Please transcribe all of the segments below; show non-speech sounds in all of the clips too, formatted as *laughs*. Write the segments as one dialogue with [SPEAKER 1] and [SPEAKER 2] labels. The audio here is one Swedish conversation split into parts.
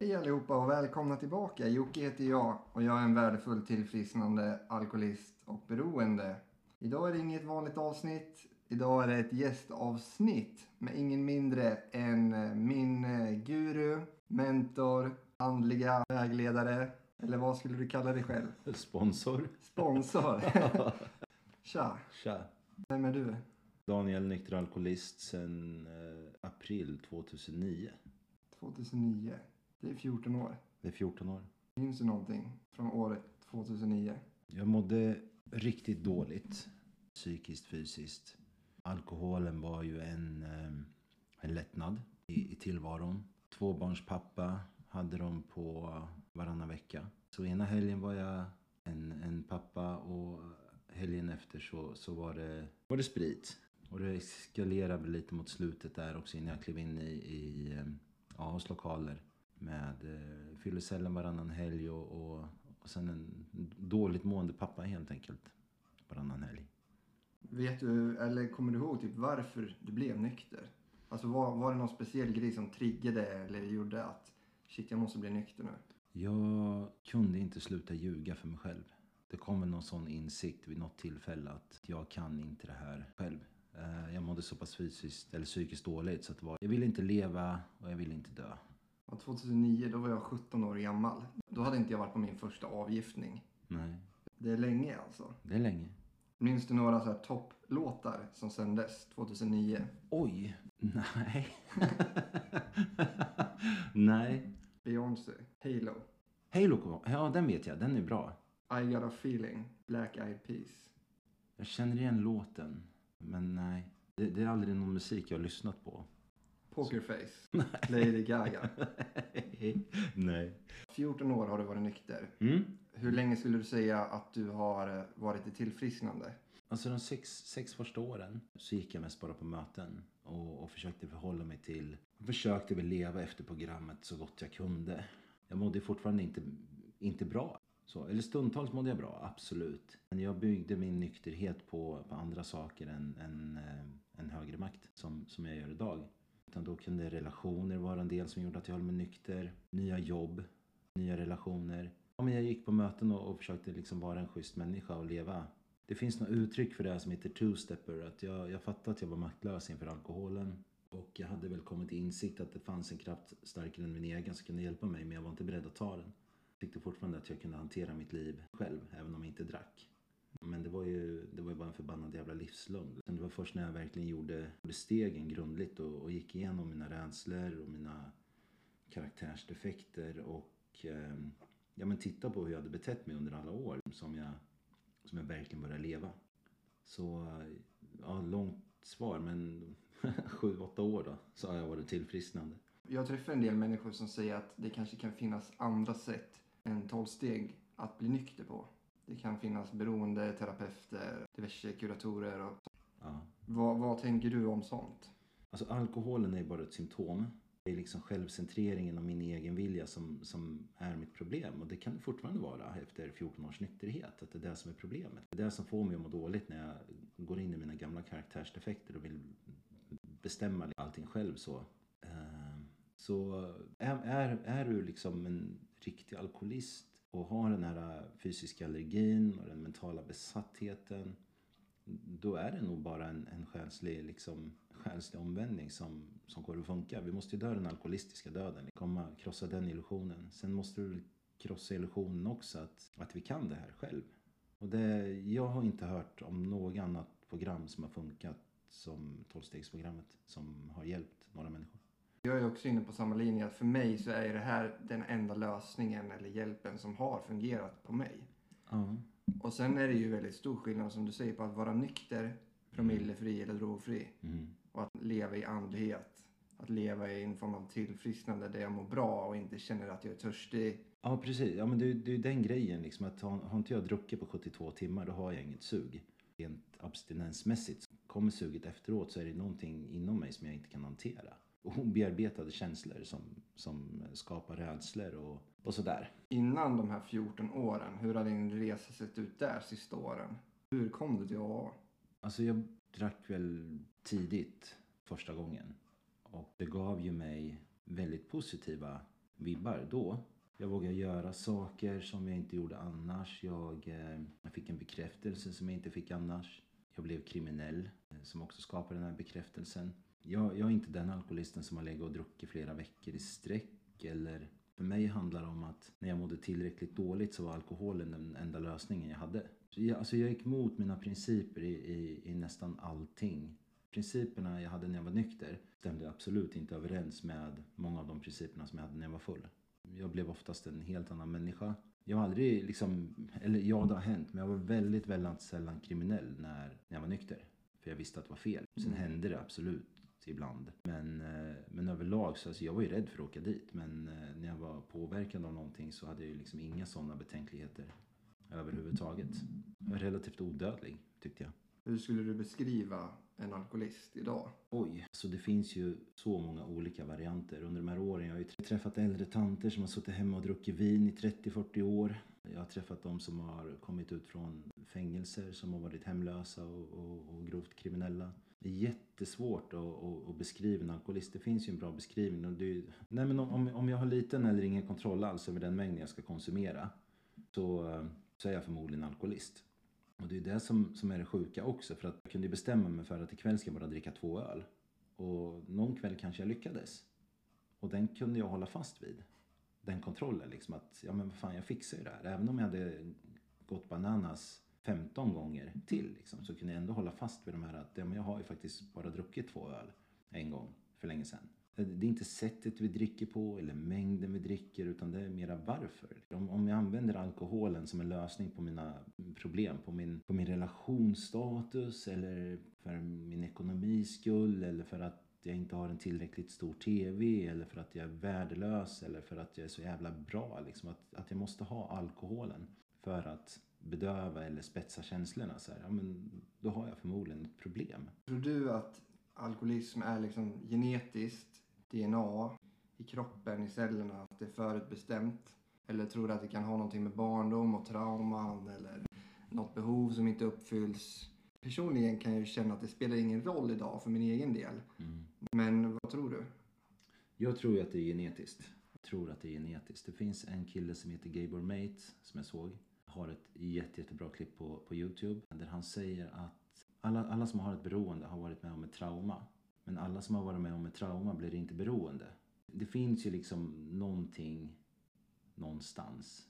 [SPEAKER 1] Hej allihopa och välkomna tillbaka. Jocke heter jag och jag är en värdefull tillfrisknande alkoholist och beroende. Idag är det inget vanligt avsnitt. Idag är det ett gästavsnitt med ingen mindre än eh, min eh, guru, mentor, andliga vägledare. Eller vad skulle du kalla dig själv?
[SPEAKER 2] Sponsor.
[SPEAKER 1] Sponsor. *laughs* Tja,
[SPEAKER 2] Tja.
[SPEAKER 1] vem är du?
[SPEAKER 2] Daniel, nykter alkoholist sedan eh, april 2009.
[SPEAKER 1] 2009. Det är 14 år.
[SPEAKER 2] Det är 14 år.
[SPEAKER 1] Minns du någonting från året 2009?
[SPEAKER 2] Jag mådde riktigt dåligt. Psykiskt, fysiskt. Alkoholen var ju en, eh, en lättnad i, i tillvaron. Tvåbarnspappa hade de på varannan vecka. Så ena helgen var jag en, en pappa och helgen efter så, så var, det, var det sprit. Och det eskalerade lite mot slutet där också innan jag klev in i, i eh, ja, hos lokaler. Med eh, fyllecellen varannan helg och, och, och sen en dåligt mående pappa helt enkelt. Varannan helg.
[SPEAKER 1] Vet du, eller kommer du ihåg typ varför du blev nykter? Alltså var, var det någon speciell grej som triggade eller gjorde att shit jag måste bli nykter nu?
[SPEAKER 2] Jag kunde inte sluta ljuga för mig själv. Det kom väl någon sån insikt vid något tillfälle att jag kan inte det här själv. Så pass fysiskt eller psykiskt dåligt så att det var, jag ville inte leva och jag ville inte dö.
[SPEAKER 1] Ja, 2009 då var jag 17 år gammal. Då hade inte jag varit på min första avgiftning.
[SPEAKER 2] Nej,
[SPEAKER 1] Det är länge alltså.
[SPEAKER 2] det är länge.
[SPEAKER 1] Minns du några så här topplåtar som sändes 2009?
[SPEAKER 2] Oj, nej. *laughs* nej.
[SPEAKER 1] Beyoncé, Halo,
[SPEAKER 2] Halo ja den vet jag, den är bra.
[SPEAKER 1] I got a feeling, Black Eyed Peas.
[SPEAKER 2] Jag känner igen låten, men nej. Det, det är aldrig någon musik jag har lyssnat på.
[SPEAKER 1] Pokerface, *laughs* Lady Gaga. *laughs*
[SPEAKER 2] nej.
[SPEAKER 1] 14 år har du varit nykter.
[SPEAKER 2] Mm.
[SPEAKER 1] Hur länge skulle du säga att du har eh, varit i tillfrisknande?
[SPEAKER 2] Alltså de sex, sex första åren så gick jag mest bara på möten och, och försökte förhålla mig till, försökte väl leva efter programmet så gott jag kunde. Jag mådde fortfarande inte, inte bra. Så, eller stundtals mådde jag bra, absolut. Men jag byggde min nykterhet på, på andra saker än, än eh, en högre makt som, som jag gör idag. Utan då kunde relationer vara en del som gjorde att jag höll mig nykter. Nya jobb, nya relationer. Ja, men jag gick på möten och, och försökte liksom vara en schysst människa och leva. Det finns något uttryck för det här som heter two-stepper. Att jag, jag fattade att jag var maktlös inför alkoholen. Och jag hade väl kommit till insikt att det fanns en kraft starkare än min egen som kunde hjälpa mig. Men jag var inte beredd att ta den. Jag tyckte fortfarande att jag kunde hantera mitt liv själv, även om jag inte drack. Men det var ju, det en förbannad jävla livslögn. Det var först när jag verkligen gjorde, gjorde stegen grundligt och, och gick igenom mina rädslor och mina karaktärsdefekter och eh, ja, men titta på hur jag hade betett mig under alla år som jag, som jag verkligen började leva. Så ja, långt svar men *laughs* sju, åtta år då så har jag varit tillfrisknande.
[SPEAKER 1] Jag träffar en del människor som säger att det kanske kan finnas andra sätt än 12 steg att bli nykter på. Det kan finnas beroende terapeuter, diverse kuratorer och
[SPEAKER 2] Ja.
[SPEAKER 1] vad, vad tänker du om sånt?
[SPEAKER 2] Alltså alkoholen är bara ett symptom. Det är liksom självcentreringen och min egen vilja som, som är mitt problem. Och det kan det fortfarande vara efter 14 års nykterhet. Att det är det som är problemet. Det är det som får mig att må dåligt när jag går in i mina gamla karaktärsdefekter och vill bestämma allting själv så. Eh, Så är, är, är du liksom en riktig alkoholist och har den här äh, fysiska allergin och den mentala besattheten då är det nog bara en, en själslig, liksom, själslig omvändning som, som går att funka. Vi måste ju dö den alkoholistiska döden, liksom. komma, krossa den illusionen. Sen måste du krossa illusionen också att, att vi kan det här själv. Och det, jag har inte hört om något annat program som har funkat som tolvstegsprogrammet som har hjälpt några människor.
[SPEAKER 1] Jag är också inne på samma linje att för mig så är det här den enda lösningen eller hjälpen som har fungerat på mig.
[SPEAKER 2] Ja.
[SPEAKER 1] Och sen är det ju väldigt stor skillnad som du säger på att vara nykter, promillefri eller drogfri
[SPEAKER 2] Mm.
[SPEAKER 1] och att leva i andlighet. Att leva i en form av tillfrisknande där jag mår bra och inte känner att jag är törstig.
[SPEAKER 2] Ja, precis. Ja, men det, det är ju den grejen liksom att har, har inte jag druckit på 72 timmar då har jag inget sug. Rent abstinensmässigt. Kommer suget efteråt så är det någonting inom mig som jag inte kan hantera. Obearbetade känslor som, som skapar rädslor och, och sådär.
[SPEAKER 1] Innan de här 14 åren, hur har din resa sett ut där sista åren? Hur kom du till AA?
[SPEAKER 2] Alltså jag drack väl tidigt första gången. Och det gav ju mig väldigt positiva vibbar då. Jag vågade göra saker som jag inte gjorde annars. Jag, eh, jag fick en bekräftelse som jag inte fick annars. Jag blev kriminell, eh, som också skapade den här bekräftelsen. Jag, jag är inte den alkoholisten som har legat och druckit flera veckor i sträck. Eller för mig handlar det om att när jag mådde tillräckligt dåligt så var alkoholen den enda lösningen jag hade. Jag, alltså jag gick mot mina principer i, i, i nästan allting. Principerna jag hade när jag var nykter stämde absolut inte överens med många av de principerna som jag hade när jag var full. Jag blev oftast en helt annan människa. Jag var aldrig liksom, eller ja det har hänt, men jag var väldigt, väldigt sällan kriminell när, när jag var nykter. För jag visste att det var fel. Sen
[SPEAKER 1] Mm.
[SPEAKER 2] hände det absolut ibland. Men, eh, men överlag så alltså jag var ju rädd för att åka dit. Men eh, när jag var påverkad av någonting så hade jag ju liksom inga sådana betänkligheter överhuvudtaget. Jag var relativt odödlig tyckte jag.
[SPEAKER 1] Hur skulle du beskriva en alkoholist idag?
[SPEAKER 2] Oj, så det finns ju så många olika varianter. Under de här åren jag har jag träffat äldre tanter som har suttit hemma och druckit vin i 30-40 år. Jag har träffat de som har kommit ut från fängelser, som har varit hemlösa och, och, och grovt kriminella. Det är jättesvårt att, att, att beskriva en alkoholist. Det finns ju en bra beskrivning. Och det, är nej men om, om- jag har liten eller ingen kontroll alls över den mängden jag ska konsumera så, eh, så är jag förmodligen alkoholist. Och det är det som, som är det sjuka också. För att jag kunde ju bestämma mig för att ikväll ska jag bara dricka två öl. Och någon kväll kanske jag lyckades. Och den kunde jag hålla fast vid. Den kontrollen liksom att, ja men vad fan jag fixar ju det här. Även om jag hade gått bananas 15 gånger till liksom, så kunde jag ändå hålla fast vid de här att, ja men jag har ju faktiskt bara druckit två öl en gång för länge sedan. Det är inte sättet vi dricker på eller mängden vi dricker utan det är mera varför. Om, om jag använder alkoholen som en lösning på mina problem, på min, på min relationsstatus eller för min ekonomis skull eller för att jag inte har en tillräckligt stor TV eller för att jag är värdelös eller för att jag är så jävla bra. Liksom att, att jag måste ha alkoholen för att bedöva eller spetsa känslorna. Så här, ja, men då har jag förmodligen ett problem.
[SPEAKER 1] Tror du att alkoholism är liksom genetiskt, DNA, i kroppen, i cellerna, att det är förutbestämt? Eller tror du att det kan ha någonting med barndom och trauman eller något behov som inte uppfylls? Personligen kan jag ju känna att det spelar ingen roll idag för min egen del. Men vad tror du?
[SPEAKER 2] Jag tror ju att det är genetiskt. Jag tror att det är genetiskt. Det finns en kille som heter Gabor Mate som jag såg. Har ett jätte, jättebra klipp på, på Youtube. Där han säger att alla, alla som har ett beroende har varit med om ett trauma. Men alla som har varit med om ett trauma blir inte beroende. Det finns ju liksom någonting någonstans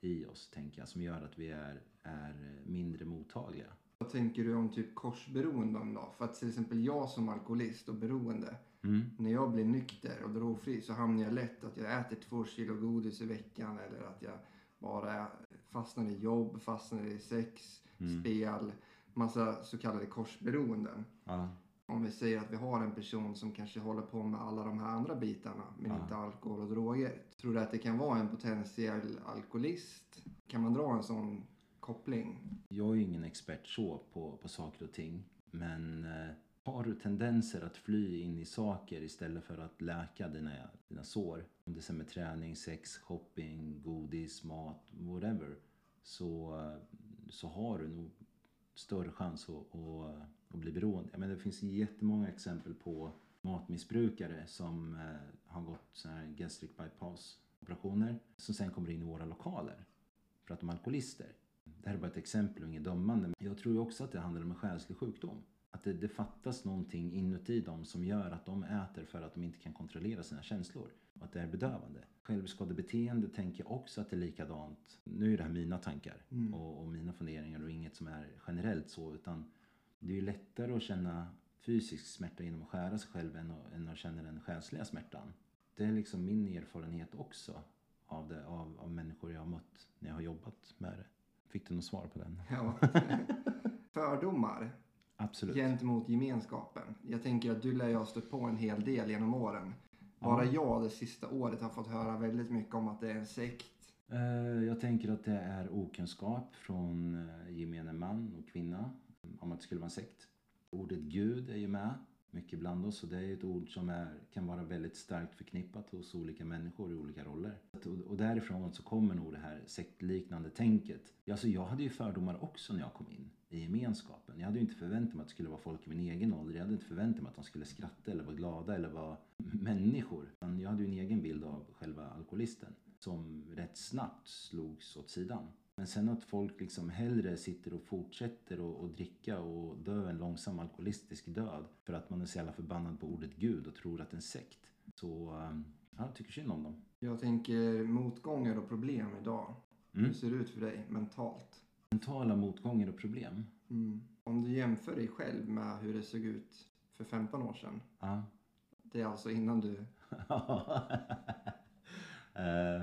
[SPEAKER 2] i oss, tänker jag, som gör att vi är, är mindre mottagliga.
[SPEAKER 1] Vad tänker du om typ korsberoende om då? För att till exempel jag som alkoholist och beroende,
[SPEAKER 2] Mm.
[SPEAKER 1] när jag blir nykter och drogfri så hamnar jag lätt att jag äter två kilo godis i veckan eller att jag bara fastnar i jobb, fastnar i sex,
[SPEAKER 2] Mm.
[SPEAKER 1] spel, massa så kallade korsberoenden.
[SPEAKER 2] Ja.
[SPEAKER 1] Om vi säger att vi har en person som kanske håller på med alla de här andra bitarna men
[SPEAKER 2] Ja.
[SPEAKER 1] inte alkohol och droger. Tror du att det kan vara en potentiell alkoholist? Kan man dra en sån koppling?
[SPEAKER 2] Jag är ju ingen expert så på, på saker och ting. Men eh, har du tendenser att fly in i saker istället för att läka dina, dina sår. Om det är med träning, sex, shopping, godis, mat, whatever. Så, så har du nog större chans att, att, att bli beroende. Jag menar, det finns jättemånga exempel på matmissbrukare som eh, har gått så här gastric bypass operationer som sen kommer in i våra lokaler för att de är alkoholister. Det här är bara ett exempel och inget dömande. Men jag tror ju också att det handlar om en själslig sjukdom. Att det, det fattas någonting inuti dem som gör att de äter för att de inte kan kontrollera sina känslor. Och att det är bedövande. Självskadebeteende tänker jag också att det är likadant. Nu är det här mina tankar
[SPEAKER 1] Mm.
[SPEAKER 2] och, och mina funderingar och inget som är generellt så. Utan det är ju lättare att känna fysisk smärta genom att skära sig själv än att, än att känna den själsliga smärtan. Det är liksom min erfarenhet också av, det, av, av människor jag har mött när jag har jobbat med det. Fick du något svar på den?
[SPEAKER 1] Ja. *laughs* Fördomar
[SPEAKER 2] Absolut.
[SPEAKER 1] gentemot gemenskapen. Jag tänker att du lär ju ha stött på en hel del genom åren. Bara
[SPEAKER 2] Ja.
[SPEAKER 1] jag det sista året har fått höra väldigt mycket om att det är en sekt.
[SPEAKER 2] Eh, Jag tänker att det är okunskap från eh, gemene man och kvinna om att det skulle vara en sekt. Ordet Gud är ju med mycket bland oss och det är ett ord som är, kan vara väldigt starkt förknippat hos olika människor i olika roller. Och därifrån så kommer nog det här sektliknande tänket. Alltså jag hade ju fördomar också när jag kom in i gemenskapen. Jag hade ju inte förväntat mig att det skulle vara folk i min egen ålder. Jag hade inte förväntat mig att de skulle skratta eller vara glada eller vara *laughs* människor. Jag hade ju en egen bild av själva alkoholisten som rätt snabbt slogs åt sidan. Men sen att folk liksom hellre sitter och fortsätter och, och dricka och dö en långsam alkoholistisk död för att man är så jävla förbannad på ordet Gud och tror att det är en sekt. Så um, jag tycker synd om dem.
[SPEAKER 1] Jag tänker motgångar och problem idag. Mm. Hur ser det ut för dig mentalt?
[SPEAKER 2] Mentala motgångar och problem?
[SPEAKER 1] Mm. Om du jämför dig själv med hur det såg ut för 15 år sedan.
[SPEAKER 2] Ja.
[SPEAKER 1] Det är alltså innan du...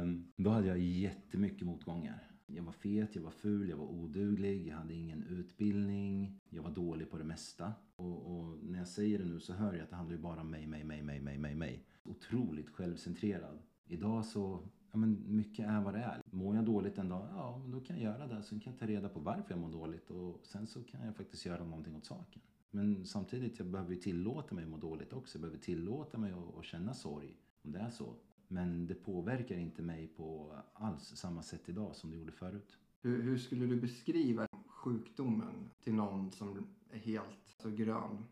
[SPEAKER 2] um, *laughs* då hade jag jättemycket motgångar. Jag var fet, jag var ful, jag var oduglig, jag hade ingen utbildning. Jag var dålig på det mesta. Och, och, när jag säger det nu så hör jag att det handlar ju bara om mig, mig, mig, mig, mig, mig, mig. Otroligt självcentrerad. Idag så, ja men mycket är vad det är. Mår jag dåligt en dag, ja men då kan jag göra det. Sen kan jag ta reda på varför jag mår dåligt och sen så kan jag faktiskt göra någonting åt saken. Men samtidigt, jag behöver ju tillåta mig att må dåligt också. Jag behöver tillåta mig att, att känna sorg. Om det är så. Men det påverkar inte mig på alls samma sätt idag som det gjorde förut.
[SPEAKER 1] Hur, hur skulle du beskriva sjukdomen till någon som är helt så grön?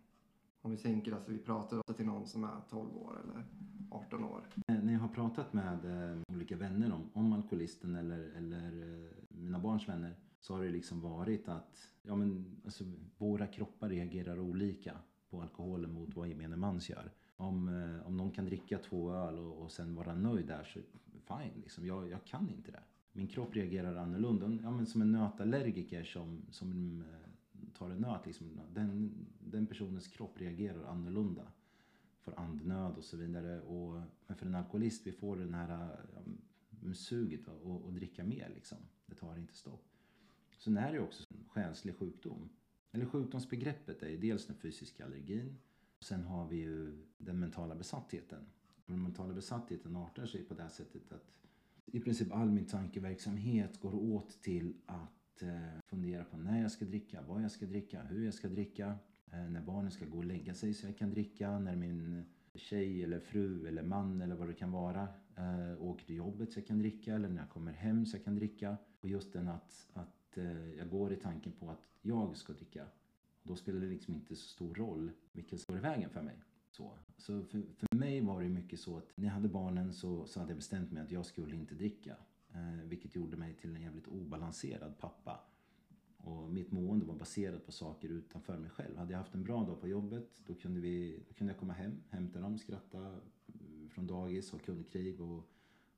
[SPEAKER 1] Om vi tänker alltså, vi pratar till någon som är 12 år eller 18 år.
[SPEAKER 2] När jag har pratat med eh, olika vänner om, om alkoholisten eller, eller eh, mina barns vänner så har det liksom varit att ja, men, alltså, våra kroppar reagerar olika på alkoholen mot vad gemene mans gör om, eh, om någon kan dricka två öl och, och sen vara nöjd där så fine, liksom. jag, jag kan inte det. Min kropp reagerar annorlunda. Ja, men som en nötallergiker som, som eh, tar en nöt, liksom, den, den personens kropp reagerar annorlunda. Får andnöd och så vidare. Och, men för en alkoholist, vi får den här ja, suget att dricka mer. Liksom. Det tar inte stopp. Sen är det också en själslig sjukdom. Eller sjukdomsbegreppet är dels den fysiska allergin Sen har vi ju den mentala besattheten. Den mentala besattheten artar sig på det sättet att i princip all min tankeverksamhet går åt till att eh, fundera på när jag ska dricka, vad jag ska dricka, hur jag ska dricka, eh, när barnen ska gå och lägga sig så jag kan dricka, när min tjej eller fru eller man eller vad det kan vara eh, åker till jobbet så jag kan dricka eller när jag kommer hem så jag kan dricka. Och just den att, att jag går i tanken på att jag ska dricka då spelar det liksom inte så stor roll vilka som står i vägen för mig. Så, så för, för mig var det mycket så att när jag hade barnen så, så hade jag bestämt mig att jag skulle inte dricka. Eh, vilket gjorde mig till en jävligt obalanserad pappa. Och mitt mående var baserat på saker utanför mig själv. Hade jag haft en bra dag på jobbet då kunde, vi, då kunde jag komma hem, hämta dem, skratta eh, från dagis, ha kundkrig och,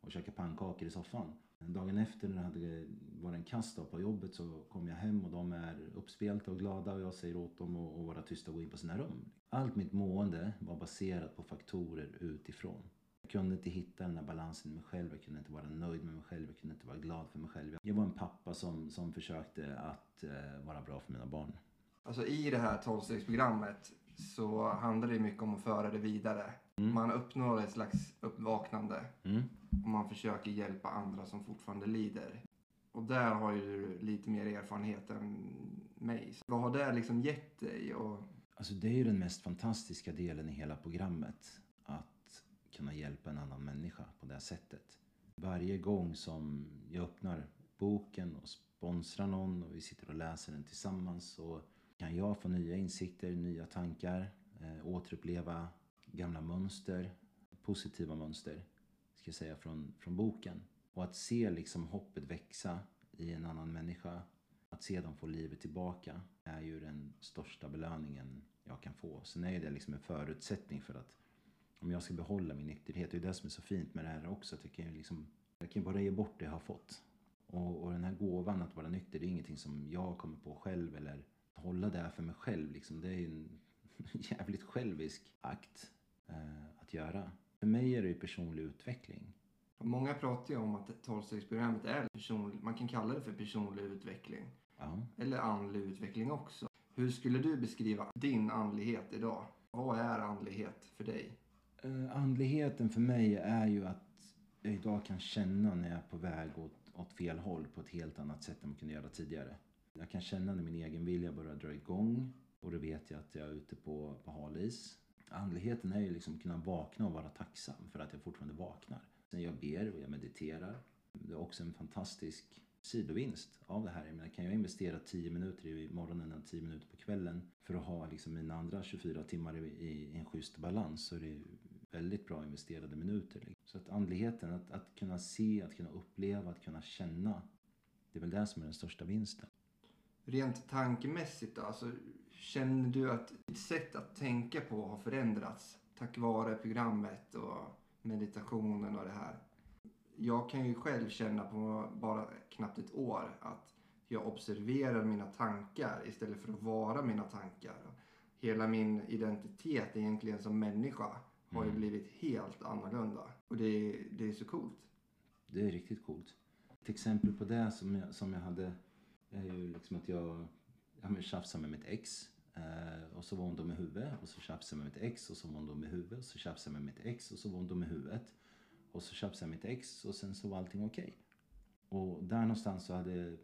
[SPEAKER 2] och käka pannkakor i soffan. Dagen efter när det hade varit en kass på jobbet så kom jag hem och de är uppspelta och glada och jag säger åt dem att vara tysta och gå in på sina rum. Allt mitt mående var baserat på faktorer utifrån. Jag kunde inte hitta den här balansen i mig själv, jag kunde inte vara nöjd med mig själv, jag kunde inte vara glad för mig själv. Jag var en pappa som, som försökte att eh, vara bra för mina barn.
[SPEAKER 1] Alltså i det här tolvstegsprogrammet så handlar det mycket om att föra det vidare. Mm. Man uppnår ett slags uppvaknande.
[SPEAKER 2] Mm.
[SPEAKER 1] Och man försöker hjälpa andra som fortfarande lider. Och där har ju du lite mer erfarenhet än mig. Så vad har det liksom gett dig? Och...
[SPEAKER 2] Alltså det är ju den mest fantastiska delen i hela programmet. Att kunna hjälpa en annan människa på det sättet. Varje gång som jag öppnar boken och sponsrar någon och vi sitter och läser den tillsammans så kan jag få nya insikter, nya tankar, eh, återuppleva gamla mönster, positiva mönster ska säga, från, från boken. Och att se liksom hoppet växa i en annan människa, att se dem få livet tillbaka är ju den största belöningen jag kan få. Sen är det liksom en förutsättning för att om jag ska behålla min nykterhet, det är det som är så fint med det här också, att jag kan liksom, jag kan bara ge bort det jag har fått. Och, och den här gåvan att vara nykter, det är ingenting som jag kommer på själv eller hålla det för mig själv. Liksom. Det är ju en *laughs* jävligt självisk akt eh, att göra. För mig är det ju personlig utveckling.
[SPEAKER 1] Många pratar ju om att tolvstegsprogrammet är personlig, man kan kalla det för personlig utveckling.
[SPEAKER 2] Ja.
[SPEAKER 1] Eller andlig utveckling också. Hur skulle du beskriva din andlighet idag? Vad är andlighet för dig?
[SPEAKER 2] Uh, andligheten för mig är ju att jag idag kan känna när jag är på väg åt, åt fel håll på ett helt annat sätt än man kunde göra tidigare. Jag kan känna när min egen vilja börjar dra igång och då vet jag att jag är ute på, på hal is. Andligheten är ju liksom att kunna vakna och vara tacksam för att jag fortfarande vaknar. Sen jag ber och jag mediterar. Det är också en fantastisk sidovinst av det här. Jag menar, kan jag investera 10 minuter i morgonen och 10 minuter på kvällen för att ha liksom mina andra 24 timmar i, i en schysst balans så är det väldigt bra investerade minuter. Så att andligheten, att, att kunna se, att kunna uppleva, att kunna känna. Det är väl det som är den största vinsten.
[SPEAKER 1] Rent tankemässigt då, alltså, känner du att ditt sätt att tänka på har förändrats tack vare programmet och meditationen och det här? Jag kan ju själv känna på bara knappt ett år att jag observerar mina tankar istället för att vara mina tankar. Hela min identitet egentligen som människa har ju
[SPEAKER 2] Mm.
[SPEAKER 1] blivit helt annorlunda. Och det är, det är så coolt.
[SPEAKER 2] Det är riktigt coolt. Ett exempel på det som jag, som jag hade är ju liksom att jag, jag men, tjafsade med mitt ex. Eh, och så var hon dum i huvudet. Och så tjafsade jag med mitt ex. Och så var hon dum i huvudet. Och så tjafsade jag med mitt ex. Och så var hon dum i huvudet. Och så tjafsade jag med mitt ex. Och sen så var allting okej. Och där någonstans så hade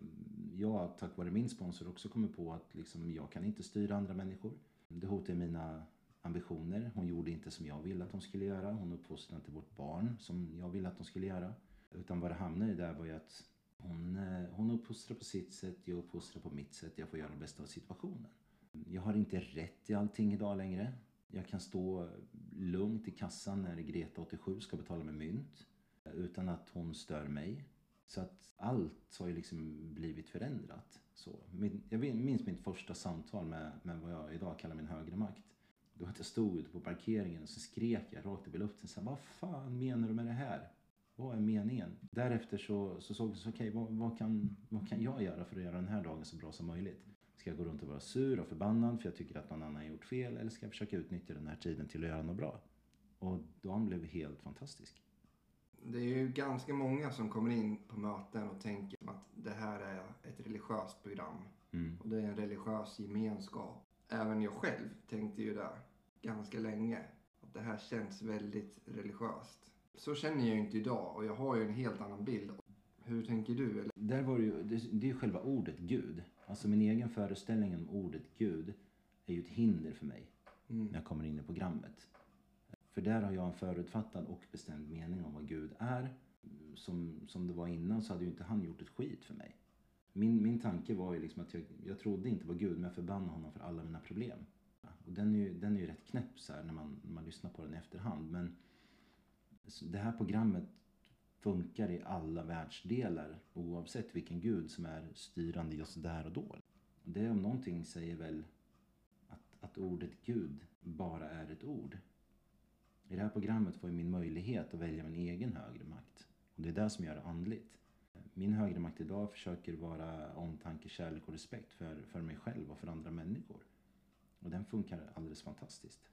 [SPEAKER 2] jag, tack vare min sponsor, också kommit på att liksom, jag kan inte styra andra människor. Det hotar mina ambitioner. Hon gjorde inte som jag ville att hon skulle göra. Hon uppfostrade inte vårt barn som jag ville att hon skulle göra. Utan vad det hamnade i där var ju att hon, eh, hon uppfostrar på sitt sätt, jag uppfostrar på mitt sätt. Jag får göra det bästa av situationen. Jag har inte rätt i allting idag längre. Jag kan stå lugnt i kassan när Greta 87 ska betala med mynt. Utan att hon stör mig. Så att allt har ju liksom blivit förändrat. Så, min, jag minns mitt första samtal med, med vad jag idag kallar min högre makt. Då att jag stod ute på parkeringen och så skrek jag rakt upp i luften. Så här, vad fan menar du med det här? Vad är meningen? Därefter så, så såg jag så okej, vad, vad, kan, vad kan jag göra för att göra den här dagen så bra som möjligt? Ska jag gå runt och vara sur och förbannad för jag tycker att någon annan har gjort fel? Eller ska jag försöka utnyttja den här tiden till att göra något bra? Och dagen blev helt fantastisk.
[SPEAKER 1] Det är ju ganska många som kommer in på möten och tänker att det här är ett religiöst program.
[SPEAKER 2] Mm.
[SPEAKER 1] Och det är en religiös gemenskap. Även jag själv tänkte ju det ganska länge. Att det här känns väldigt religiöst. Så känner jag ju inte idag och jag har ju en helt annan bild. Hur tänker du? Eller?
[SPEAKER 2] Där var det ju, det, det är ju själva ordet Gud. Alltså min egen föreställning om ordet Gud är ju ett hinder för mig
[SPEAKER 1] Mm.
[SPEAKER 2] när jag kommer in i programmet. För där har jag en förutfattad och bestämd mening om vad Gud är. Som, som det var innan så hade ju inte han gjort ett skit för mig. Min, min tanke var ju liksom att jag, jag trodde inte på Gud men jag förbannade honom för alla mina problem. Och den är ju, den är ju rätt knäpp så här när man, när man lyssnar på den i efterhand. Men så det här programmet funkar i alla världsdelar oavsett vilken gud som är styrande just där och då. Det om någonting säger väl att, att ordet Gud bara är ett ord. I det här programmet får jag min möjlighet att välja min egen högre makt. Och det är det som gör det andligt. Min högre makt idag försöker vara omtanke, kärlek och respekt för, för mig själv och för andra människor. Och den funkar alldeles fantastiskt.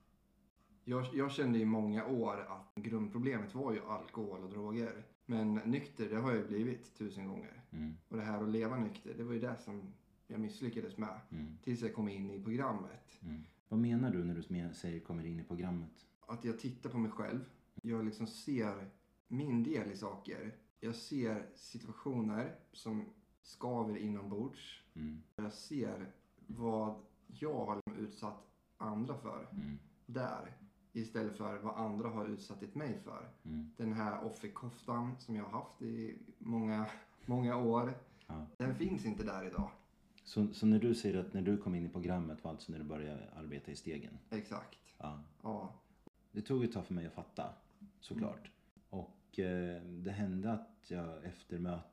[SPEAKER 1] Jag, jag kände i många år att grundproblemet var ju alkohol och droger. Men nykter, det har jag ju blivit tusen gånger.
[SPEAKER 2] Mm,
[SPEAKER 1] Och det här att leva nykter, det var ju det som jag misslyckades med.
[SPEAKER 2] mm,
[SPEAKER 1] Tills jag kom in i programmet.
[SPEAKER 2] mm. Vad menar du när du säger kommer in i programmet?
[SPEAKER 1] Att jag tittar på mig själv. Jag liksom ser min del i saker. Jag ser situationer som skaver inombords.
[SPEAKER 2] Mm,
[SPEAKER 1] Jag ser vad jag har utsatt andra för
[SPEAKER 2] mm,
[SPEAKER 1] där. Istället för vad andra har utsatt mig för.
[SPEAKER 2] mm.
[SPEAKER 1] Den här offerkoftan som jag har haft i många, många år.
[SPEAKER 2] Ja.
[SPEAKER 1] Den finns inte där idag.
[SPEAKER 2] Så, så när du säger att när du kom in i programmet var alltså när du började arbeta i stegen?
[SPEAKER 1] Exakt.
[SPEAKER 2] Ja.
[SPEAKER 1] Ja.
[SPEAKER 2] Det tog ett tag för mig att fatta, såklart. Och eh, det hände att jag efter mötet,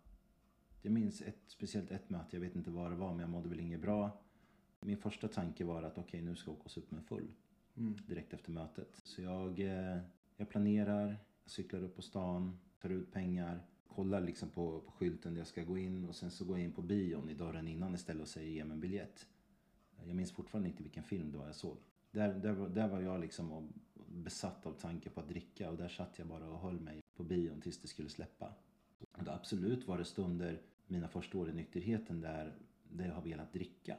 [SPEAKER 2] jag minns ett, speciellt ett möte, jag vet inte vad det var, men jag mådde väl inget bra. Min första tanke var att okej, nu ska jag åka upp med full
[SPEAKER 1] Mm.
[SPEAKER 2] direkt efter mötet. Så jag, eh, jag planerar, jag cyklar upp på stan, tar ut pengar, kollar liksom på, på skylten där jag ska gå in och sen så går jag in på bion i dörren innan istället och säger ge mig en biljett. Jag minns fortfarande inte vilken film det var jag såg. Där, där, var- där var jag liksom besatt av tanken på att dricka och där satt jag bara och höll mig på bion tills det skulle släppa. Och det absolut var det stunder, mina första år i nykterheten, där, där jag har velat dricka.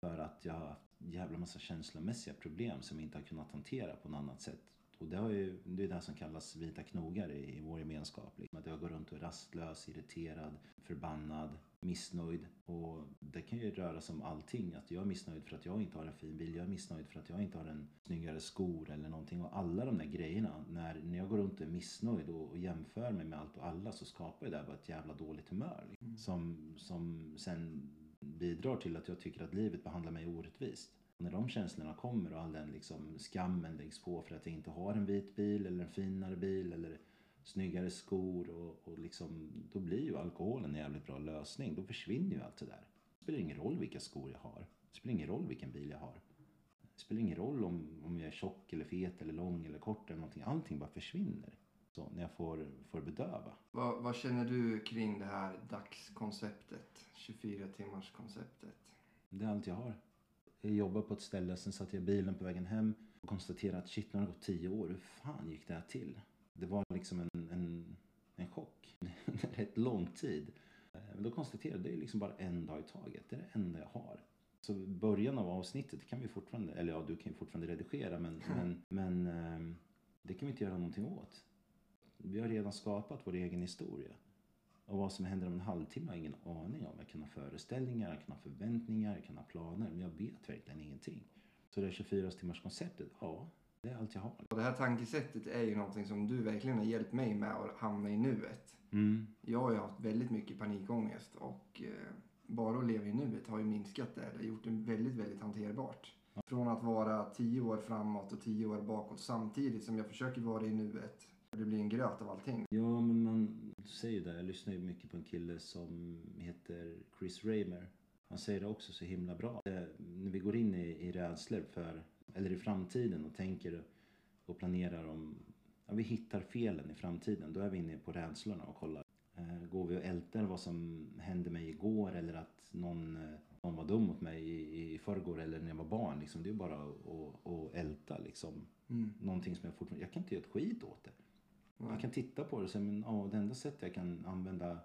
[SPEAKER 2] För att jag har haft jävla massa känslomässiga problem som jag inte har kunnat hantera på något annat sätt. Och det, har ju, det är det som kallas vita knogar i, i vår gemenskap. Liksom. Att jag går runt och är rastlös, irriterad, förbannad, missnöjd. Och det kan ju röra sig om allting. Att jag är missnöjd för att jag inte har en fin bil. Jag är missnöjd för att jag inte har en snyggare skor eller någonting. Och alla de där grejerna, när, när jag går runt och är missnöjd och, och jämför mig med allt och alla så skapar det bara ett jävla dåligt humör. Liksom.
[SPEAKER 1] Mm.
[SPEAKER 2] Som, som sen bidrar till att jag tycker att livet behandlar mig orättvist. Och när de känslorna kommer och all den liksom skammen läggs på för att jag inte har en vit bil eller en finare bil eller snyggare skor och, och liksom, då blir ju alkoholen en jävligt bra lösning. Då försvinner ju allt det där. Det spelar ingen roll vilka skor jag har. Det spelar ingen roll vilken bil jag har. Det spelar ingen roll om, om jag är tjock eller fet eller lång eller kort eller någonting. Allting bara försvinner. Så när jag får, får bedöva.
[SPEAKER 1] Vad, vad känner du kring det här dagskonceptet? 24 timmars konceptet?
[SPEAKER 2] Det är allt jag har. Jag jobbar på ett ställe, sen satt jag i bilen på vägen hem och konstaterade att shit, nu har det gått tio år. Hur fan gick det här till? Det var liksom en, en, en chock. *laughs* Rätt lång tid. Men då konstaterade jag det är liksom bara en dag i taget. Det är det enda jag har. Så början av avsnittet kan vi fortfarande, eller ja, du kan ju fortfarande redigera, men, *laughs* men, men eh, det kan vi inte göra någonting åt. Vi har redan skapat vår egen historia. Och vad som händer om en halvtimme har jag ingen aning om. Jag kan ha föreställningar, jag kan ha förväntningar, jag kan ha planer. Men jag vet verkligen ingenting. Så det 24 timmars konceptet, ja, det är allt jag har.
[SPEAKER 1] Det här tankesättet är ju någonting som du verkligen har hjälpt mig med att hamna i nuet.
[SPEAKER 2] Mm.
[SPEAKER 1] Jag har ju haft väldigt mycket panikångest och eh, bara att leva i nuet har ju minskat det. Det har gjort det väldigt, väldigt hanterbart. Från att vara tio år framåt och tio år bakåt samtidigt som jag försöker vara i nuet. Det blir en gröt av allting.
[SPEAKER 2] Ja, men man säger det. Jag lyssnar ju mycket på en kille som heter Chris Raymer. Han säger det också så himla bra. När vi går in i, i rädslor för, eller i framtiden och tänker och planerar om, ja, vi hittar felen i framtiden. Då är vi inne på rädslorna och kollar. Eh, går vi och ältar vad som hände mig igår eller att någon, eh, någon var dum mot mig i, i förrgår eller när jag var barn. Liksom. Det är ju bara att, att, att älta liksom.
[SPEAKER 1] Mm.
[SPEAKER 2] Någonting som jag fortfarande, jag kan inte göra ett skit åt det. Jag kan titta på det och säga, men ja, det enda sättet jag kan använda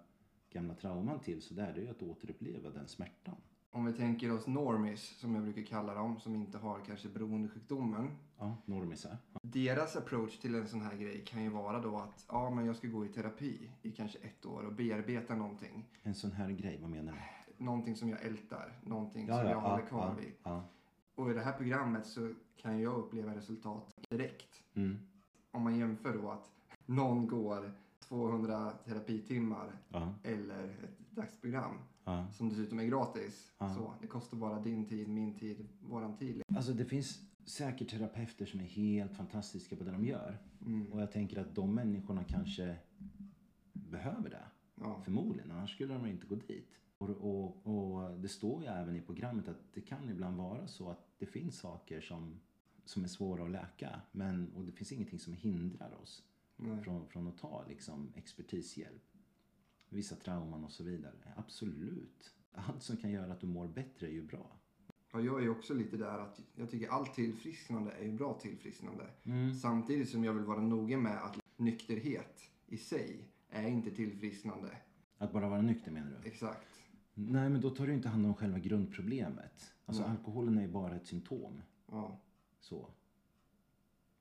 [SPEAKER 2] gamla trauman till så där, det är ju att återuppleva den smärtan.
[SPEAKER 1] Om vi tänker oss normis, som jag brukar kalla dem, som inte har kanske beroendesjukdomen.
[SPEAKER 2] Ja, normisar. Ja.
[SPEAKER 1] Deras approach till en sån här grej kan ju vara då att ja, men jag ska gå i terapi i kanske ett år och bearbeta någonting.
[SPEAKER 2] En sån här grej, vad menar du?
[SPEAKER 1] Någonting som jag ältar, någonting som jag håller kvar
[SPEAKER 2] ja,
[SPEAKER 1] vid.
[SPEAKER 2] ja.
[SPEAKER 1] Och i det här programmet så kan jag uppleva resultat direkt.
[SPEAKER 2] Mm,
[SPEAKER 1] Om man jämför då att någon går 200 terapitimmar
[SPEAKER 2] ja,
[SPEAKER 1] eller ett dagsprogram
[SPEAKER 2] ja.
[SPEAKER 1] som dessutom är gratis.
[SPEAKER 2] Ja.
[SPEAKER 1] Så det kostar bara din tid, min tid, våran tid.
[SPEAKER 2] Alltså det finns säkert terapeuter som är helt fantastiska på det de gör.
[SPEAKER 1] Mm.
[SPEAKER 2] Och jag tänker att de människorna kanske behöver det. Förmodligen, annars skulle de inte gå dit. Och, och, och det står ju även i programmet att det kan ibland vara så att det finns saker som, som är svåra att läka. Men, och det finns ingenting som hindrar oss
[SPEAKER 1] Nej.
[SPEAKER 2] från, från att ta liksom, expertishjälp. Vissa trauman och så vidare. Absolut. Allt som kan göra att du mår bättre är ju bra.
[SPEAKER 1] Och jag är också lite där att jag tycker allt tillfrisknande är ju bra tillfrisknande.
[SPEAKER 2] Mm.
[SPEAKER 1] Samtidigt som jag vill vara noga med att nykterhet i sig är inte tillfrisknande.
[SPEAKER 2] Att bara vara nykter menar du?
[SPEAKER 1] Exakt.
[SPEAKER 2] Nej, men då tar du inte hand om själva grundproblemet. Alltså
[SPEAKER 1] Nej.
[SPEAKER 2] alkoholen är ju bara ett symptom.
[SPEAKER 1] Ja.
[SPEAKER 2] Så.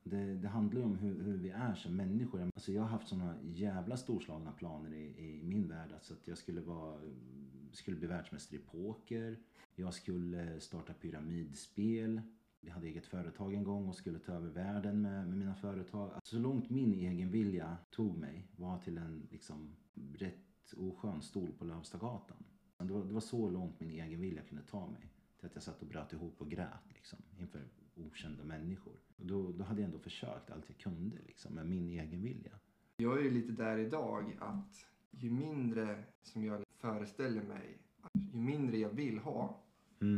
[SPEAKER 2] Det, det handlar ju om hur, hur vi är som människor. Alltså jag har haft såna jävla storslagna planer i, i min värld. Alltså att jag skulle, vara, skulle bli världsmästare i poker. Jag skulle starta pyramidspel. Jag hade eget företag en gång och skulle ta över världen med, med mina företag. Alltså så långt min egen vilja tog mig var till en liksom rätt oskön stol på Lövstagatan. Det var, det var så långt min egen vilja kunde ta mig. Till att jag satt och bröt ihop och grät liksom, inför okända människor. Och då, då hade jag ändå försökt allt jag kunde liksom, med min egen vilja.
[SPEAKER 1] Jag är ju lite där idag att ju mindre som jag föreställer mig, ju mindre jag vill ha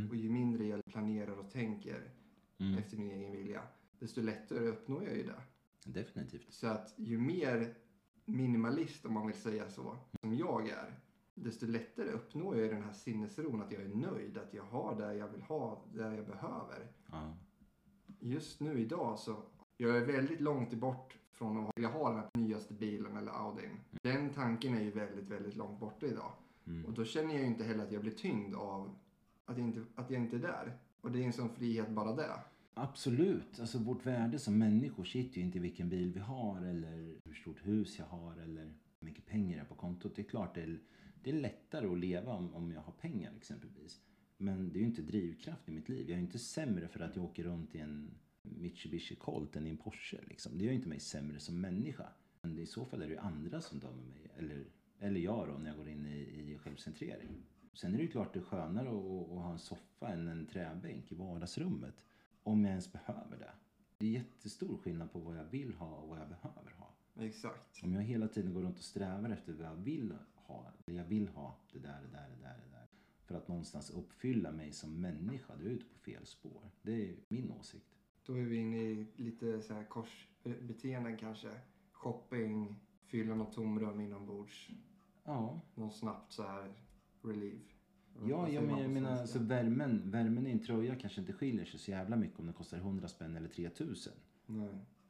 [SPEAKER 1] och ju mindre jag planerar och tänker
[SPEAKER 2] Mm.
[SPEAKER 1] efter min egen vilja, desto lättare uppnår jag ju det.
[SPEAKER 2] Definitivt.
[SPEAKER 1] Så att ju mer minimalist, om man vill säga så, som jag är, desto lättare uppnår jag den här sinnesron att jag är nöjd, att jag har det jag vill ha, det jag behöver.
[SPEAKER 2] Ja.
[SPEAKER 1] Just nu idag så, jag är väldigt långt bort från att vilja ha den här nyaste bilen eller Audin. Den tanken är ju väldigt, väldigt långt borta idag.
[SPEAKER 2] Mm.
[SPEAKER 1] Och då känner jag ju inte heller att jag blir tyngd av att jag inte, att jag inte är där. Och det är en sån frihet bara det.
[SPEAKER 2] Absolut. Alltså vårt värde som människor sitter ju inte i vilken bil vi har eller hur stort hus jag har eller hur mycket pengar jag har på kontot. Det är klart det är, det är lättare att leva om, om jag har pengar exempelvis. Men det är ju inte drivkraft i mitt liv. Jag är ju inte sämre för att jag åker runt i en Mitsubishi Colt än i en Porsche. Liksom. Det gör ju inte mig sämre som människa. Men i så fall är det ju andra som dömer mig. Eller, eller jag då när jag går in i, i självcentrering. Sen är det ju klart det är skönare att, att ha en soffa än en träbänk i vardagsrummet. Om jag ens behöver det. Det är jättestor skillnad på vad jag vill ha och vad jag behöver ha.
[SPEAKER 1] Exakt.
[SPEAKER 2] Om jag hela tiden går runt och strävar efter vad jag vill ha. Jag vill ha det där, det där, det där, det där. För att någonstans uppfylla mig som människa. Då är ute på fel spår. Det är min åsikt.
[SPEAKER 1] Då är vi inne i lite så här korsbeteenden kanske. Shopping, fylla något tomrum inombords.
[SPEAKER 2] Ja,
[SPEAKER 1] Någon snabbt så här relief.
[SPEAKER 2] Ja, ja men jag menar alltså värmen, värmen i en tröja kanske inte skiljer sig så jävla mycket om den kostar 100 spänn eller 3000.
[SPEAKER 1] Nej.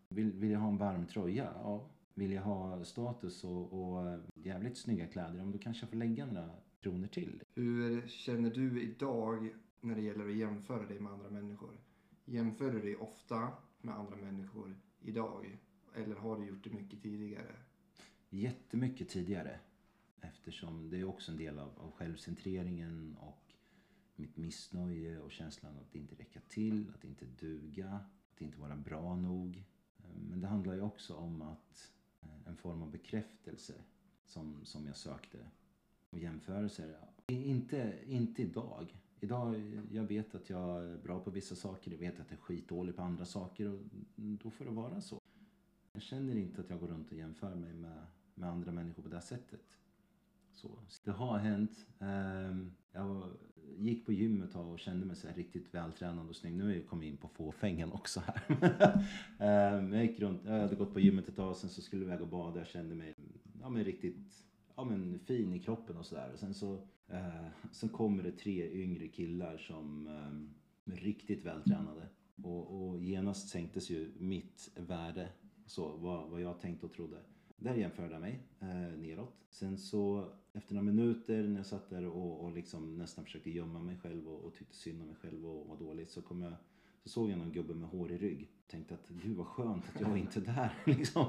[SPEAKER 2] Vill, vill jag ha en varm tröja? Ja. Vill jag ha status och, och jävligt snygga kläder? Men då kanske jag får lägga några kronor till.
[SPEAKER 1] Hur känner du idag när det gäller att jämföra dig med andra människor? Jämför du dig ofta med andra människor idag? Eller har du gjort det mycket tidigare?
[SPEAKER 2] Jättemycket tidigare. Eftersom det är också en del av, av självcentreringen och mitt missnöje och känslan att inte räcka till, att inte duga, att inte vara bra nog. Men det handlar ju också om att eh, en form av bekräftelse som, som jag sökte. Och jämförelser. Inte, inte idag. Idag, jag vet att jag är bra på vissa saker, jag vet att jag är skitdålig på andra saker och då får det vara så. Jag känner inte att jag går runt och jämför mig med, med andra människor på det här sättet. Så. Det har hänt. Ehm, jag gick på gymmet ett tag och kände mig så här riktigt vältränad och snygg. Nu har jag kommit in på fåfängan också här. *laughs* Ehm, jag gick runt, jag hade gått på gymmet ett tag, sen så skulle jag iväg och bada. Jag kände mig ja, men riktigt ja, men fin i kroppen och sådär. Sen så eh, sen kommer det tre yngre killar som eh, är riktigt vältränade. Och, och genast sänktes ju mitt värde, så vad, vad jag tänkte och trodde. Där jämförde jag mig eh, neråt. Sen så efter några minuter när jag satt där och, och liksom nästan försökte gömma mig själv och, och tyckte synd om mig själv och var dåligt så kom jag så såg jag någon gubbe med hår i rygg. Tänkte att gud vad skönt att jag inte är där *laughs* liksom.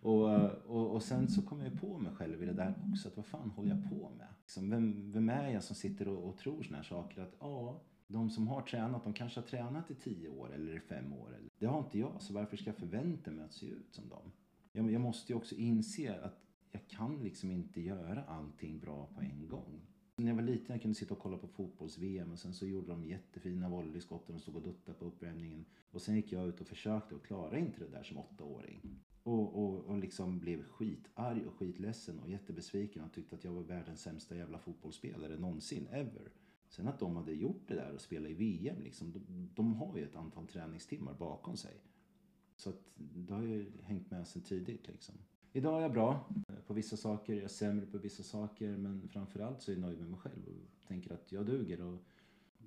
[SPEAKER 2] och, och, och sen så kom jag på mig själv i det där också. Att vad fan håller jag på med? Liksom, vem, vem är jag som sitter och, och tror såna här saker? Att ja, de som har tränat, de kanske har tränat i tio år eller i fem år. Eller, det har inte jag, så varför ska jag förvänta mig att se ut som dem? Jag, jag måste ju också inse att jag kan liksom inte göra allting bra på en gång. När jag var liten jag kunde sitta och kolla på fotbolls-VM och sen så gjorde de jättefina volleyskott och de stod och duttade på uppvärmningen. Och sen gick jag ut och försökte och klarade inte det där som åttaåring. Och, och, och liksom blev skitarg och skitledsen och jättebesviken och tyckte att jag var världens sämsta jävla fotbollsspelare någonsin, ever. Sen att de hade gjort det där och spelat i VM, liksom, de, de har ju ett antal träningstimmar bakom sig. Så att det har ju hängt med sen tidigt liksom. Idag är jag bra på vissa saker, jag är sämre på vissa saker men framförallt så är jag nöjd med mig själv och tänker att jag duger och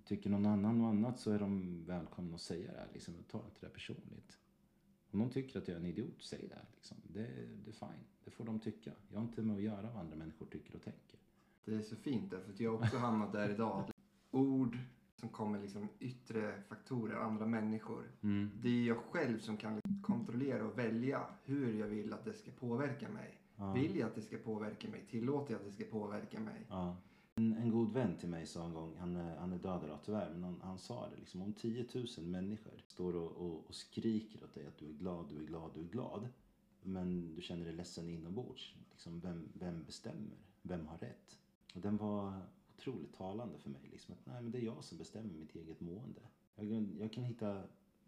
[SPEAKER 2] tycker någon annan något annat så är de välkomna att säga det här liksom. Jag tar inte det personligt. Om någon tycker att jag är en idiot, säg det. Liksom. Det, det är fine. Det får de tycka. Jag har inte med att göra vad andra människor tycker och tänker.
[SPEAKER 1] Det är så fint därför att jag också hamnat där idag. Ord som kommer liksom yttre faktorer, andra människor.
[SPEAKER 2] Mm.
[SPEAKER 1] Det är jag själv som kan kontrollera och välja hur jag vill att det ska påverka mig.
[SPEAKER 2] Ja.
[SPEAKER 1] Vill jag att det ska påverka mig? Tillåter jag att det ska påverka mig?
[SPEAKER 2] Ja. En, en god vän till mig sa en gång, han, är- han är död idag tyvärr, men han, han sa det liksom om 10 000 människor står och, och, och skriker åt dig att du är glad, du är glad, du är glad. Men du känner dig ledsen inombords. Liksom, vem, vem bestämmer? Vem har rätt? Och den var otroligt talande för mig. Liksom, att, nej, men det är jag som bestämmer mitt eget mående. Jag, jag kan hitta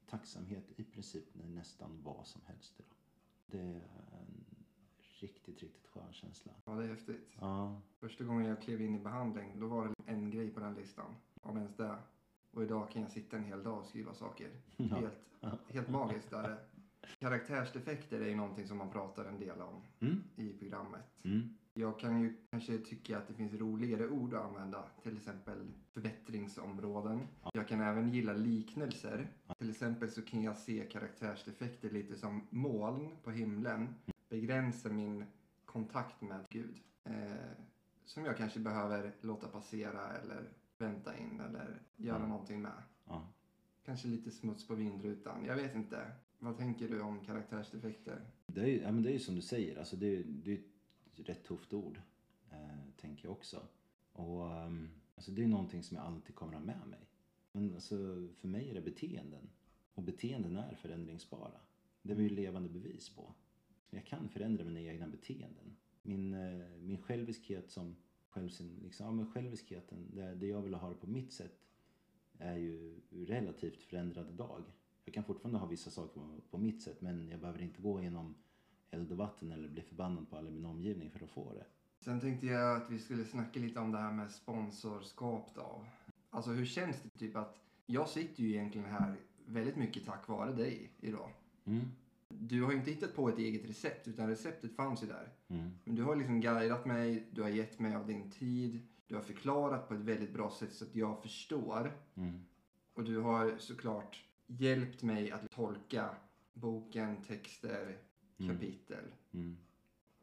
[SPEAKER 2] tacksamhet i princip nästan vad som helst idag. Det är en riktigt, riktigt skön känsla.
[SPEAKER 1] Ja, det är häftigt.
[SPEAKER 2] Ja,
[SPEAKER 1] Första gången jag klev in i behandling, då var det en grej på den listan. Om ens det. Och idag kan jag sitta en hel dag och skriva saker. *laughs*
[SPEAKER 2] Ja.
[SPEAKER 1] Helt, helt magiskt är det. *laughs* Karaktärsdefekter är ju någonting som man pratar en del om
[SPEAKER 2] Mm.
[SPEAKER 1] i programmet.
[SPEAKER 2] Mm.
[SPEAKER 1] Jag kan ju kanske tycka att det finns roligare ord att använda. Till exempel förbättringsområden. Jag kan även gilla liknelser. Till exempel så kan jag se karaktärsdefekter lite som moln på himlen. Begränsar min kontakt med Gud. Eh, som jag kanske behöver låta passera eller vänta in eller göra
[SPEAKER 2] Mm.
[SPEAKER 1] någonting med.
[SPEAKER 2] Ja.
[SPEAKER 1] Kanske lite smuts på vindrutan. Jag vet inte. Vad tänker du om karaktärsdefekter?
[SPEAKER 2] Det är ju, ja, men det är ju som du säger, alltså det, är- det är rätt tufft ord, eh, tänker jag också. Och ehm, alltså det är någonting som jag alltid kommer ha med mig. Men alltså, för mig är det beteenden. Och beteenden är förändringsbara. Det är vi ju levande bevis på. Jag kan förändra mina egna beteenden. Min, eh, min själviskhet som självsin, liksom, ja, men själviskheten, det, det jag vill ha det på mitt sätt är ju relativt förändrad idag. Jag kan fortfarande ha vissa saker på, på mitt sätt men jag behöver inte gå genom eld och vatten eller bli förbannad på alla i min omgivning för att få det.
[SPEAKER 1] Sen tänkte jag att vi skulle snacka lite om det här med sponsorskap då. Alltså hur känns det typ att jag sitter ju egentligen här väldigt mycket tack vare dig idag.
[SPEAKER 2] Mm.
[SPEAKER 1] Du har ju inte hittat på ett eget recept utan receptet fanns ju där.
[SPEAKER 2] Mm.
[SPEAKER 1] Men du har liksom guidat mig, du har gett mig av din tid, du har förklarat på ett väldigt bra sätt så att jag förstår.
[SPEAKER 2] Mm.
[SPEAKER 1] Och du har såklart hjälpt mig att tolka boken, texter. Kapitel.
[SPEAKER 2] Mm.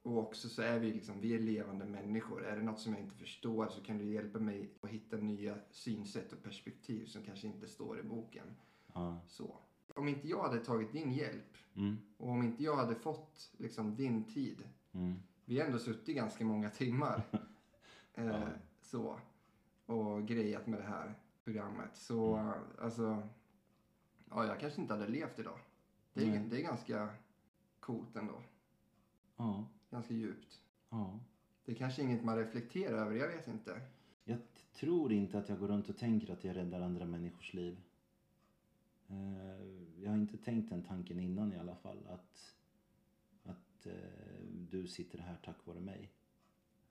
[SPEAKER 1] Och också så är vi liksom, vi är levande människor. Är det något som jag inte förstår så kan du hjälpa mig att hitta nya synsätt och perspektiv som kanske inte står i boken.
[SPEAKER 2] Ja.
[SPEAKER 1] Så. Om inte jag hade tagit din hjälp
[SPEAKER 2] Mm.
[SPEAKER 1] och om inte jag hade fått liksom din tid.
[SPEAKER 2] Mm.
[SPEAKER 1] Vi har ändå suttit ganska många timmar. *laughs* eh,
[SPEAKER 2] Ja.
[SPEAKER 1] Så. Och grejat med det här programmet. Så
[SPEAKER 2] Mm.
[SPEAKER 1] alltså. Ja, jag kanske inte hade levt idag. Det är, det är ganska coolt ändå.
[SPEAKER 2] Ja.
[SPEAKER 1] Ganska djupt.
[SPEAKER 2] Ja.
[SPEAKER 1] Det är kanske inget man reflekterar över, jag vet inte.
[SPEAKER 2] Jag tror inte att jag går runt och tänker att jag räddar andra människors liv. Eh, Jag har inte tänkt den tanken innan i alla fall. Att, att eh, du sitter här tack vare mig.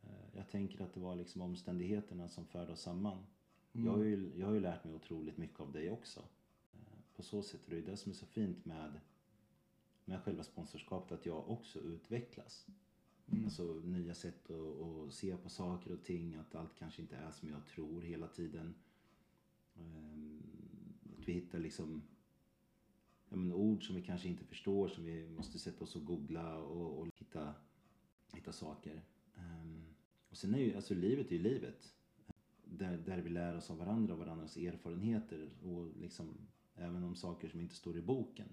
[SPEAKER 2] Eh, Jag tänker att det var liksom omständigheterna som förde oss samman. Jag, har ju, jag har ju lärt mig otroligt mycket av dig också. På så sätt är det ju det som är så fint med, med själva sponsorskapet. Att jag också utvecklas.
[SPEAKER 1] Mm.
[SPEAKER 2] Alltså nya sätt att, att se på saker och ting. Att allt kanske inte är som jag tror hela tiden. Ehm, Att vi hittar liksom ja, men ord som vi kanske inte förstår. Som vi måste sätta oss och googla och, och hitta, hitta saker. Ehm, Och sen är ju, alltså livet är ju livet. Där, där vi lär oss av varandra och varandras erfarenheter. Och liksom även om saker som inte står i boken.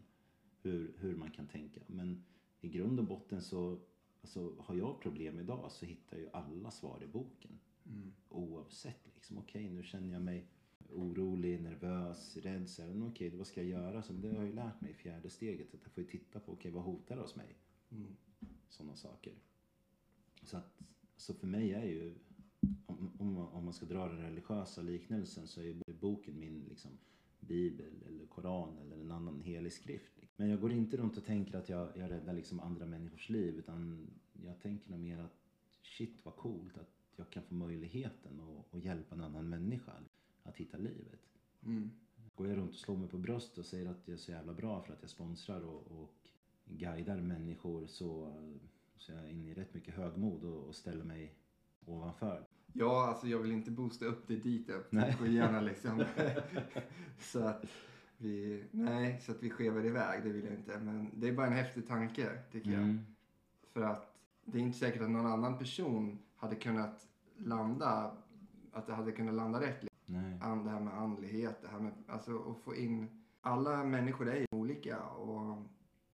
[SPEAKER 2] Hur, hur man kan tänka. Men i grund och botten så Alltså, har jag problem idag så hittar ju alla svar i boken.
[SPEAKER 1] Mm.
[SPEAKER 2] Oavsett liksom. Okej, nu känner jag mig orolig, nervös, rädd. Så här, okej, vad ska jag göra? Så det har jag ju lärt mig i fjärde steget. Att jag får ju titta på, okej, vad hotar hos mig?
[SPEAKER 1] Mm.
[SPEAKER 2] Sådana saker. Så att, så för mig är ju, om, om, man, om man ska dra den religiösa liknelsen så är ju boken min liksom, bibel eller koran eller en annan helig skrift. Men jag går inte runt och tänker att jag, jag räddar liksom andra människors liv utan jag tänker nog mer att shit vad coolt att jag kan få möjligheten att, att hjälpa en annan människa att hitta livet.
[SPEAKER 1] Mm.
[SPEAKER 2] Går jag runt och slår mig på bröstet och säger att jag är så jävla bra för att jag sponsrar och, och guidar människor så, så är jag inne i rätt mycket högmod och, och ställer mig ovanför.
[SPEAKER 1] Ja, alltså jag vill inte boosta upp det dit upp
[SPEAKER 2] Nej.
[SPEAKER 1] skyarna liksom. *laughs* så att vi, nej, så att vi skevar iväg, det vill jag inte. Men det är bara en häftig tanke, tycker jag.
[SPEAKER 2] Mm.
[SPEAKER 1] För att det är inte säkert att någon annan person hade kunnat landa, att det hade kunnat landa rätt.
[SPEAKER 2] Nej.
[SPEAKER 1] An- Det här med andlighet, det här med, alltså att få in, alla människor är ju olika och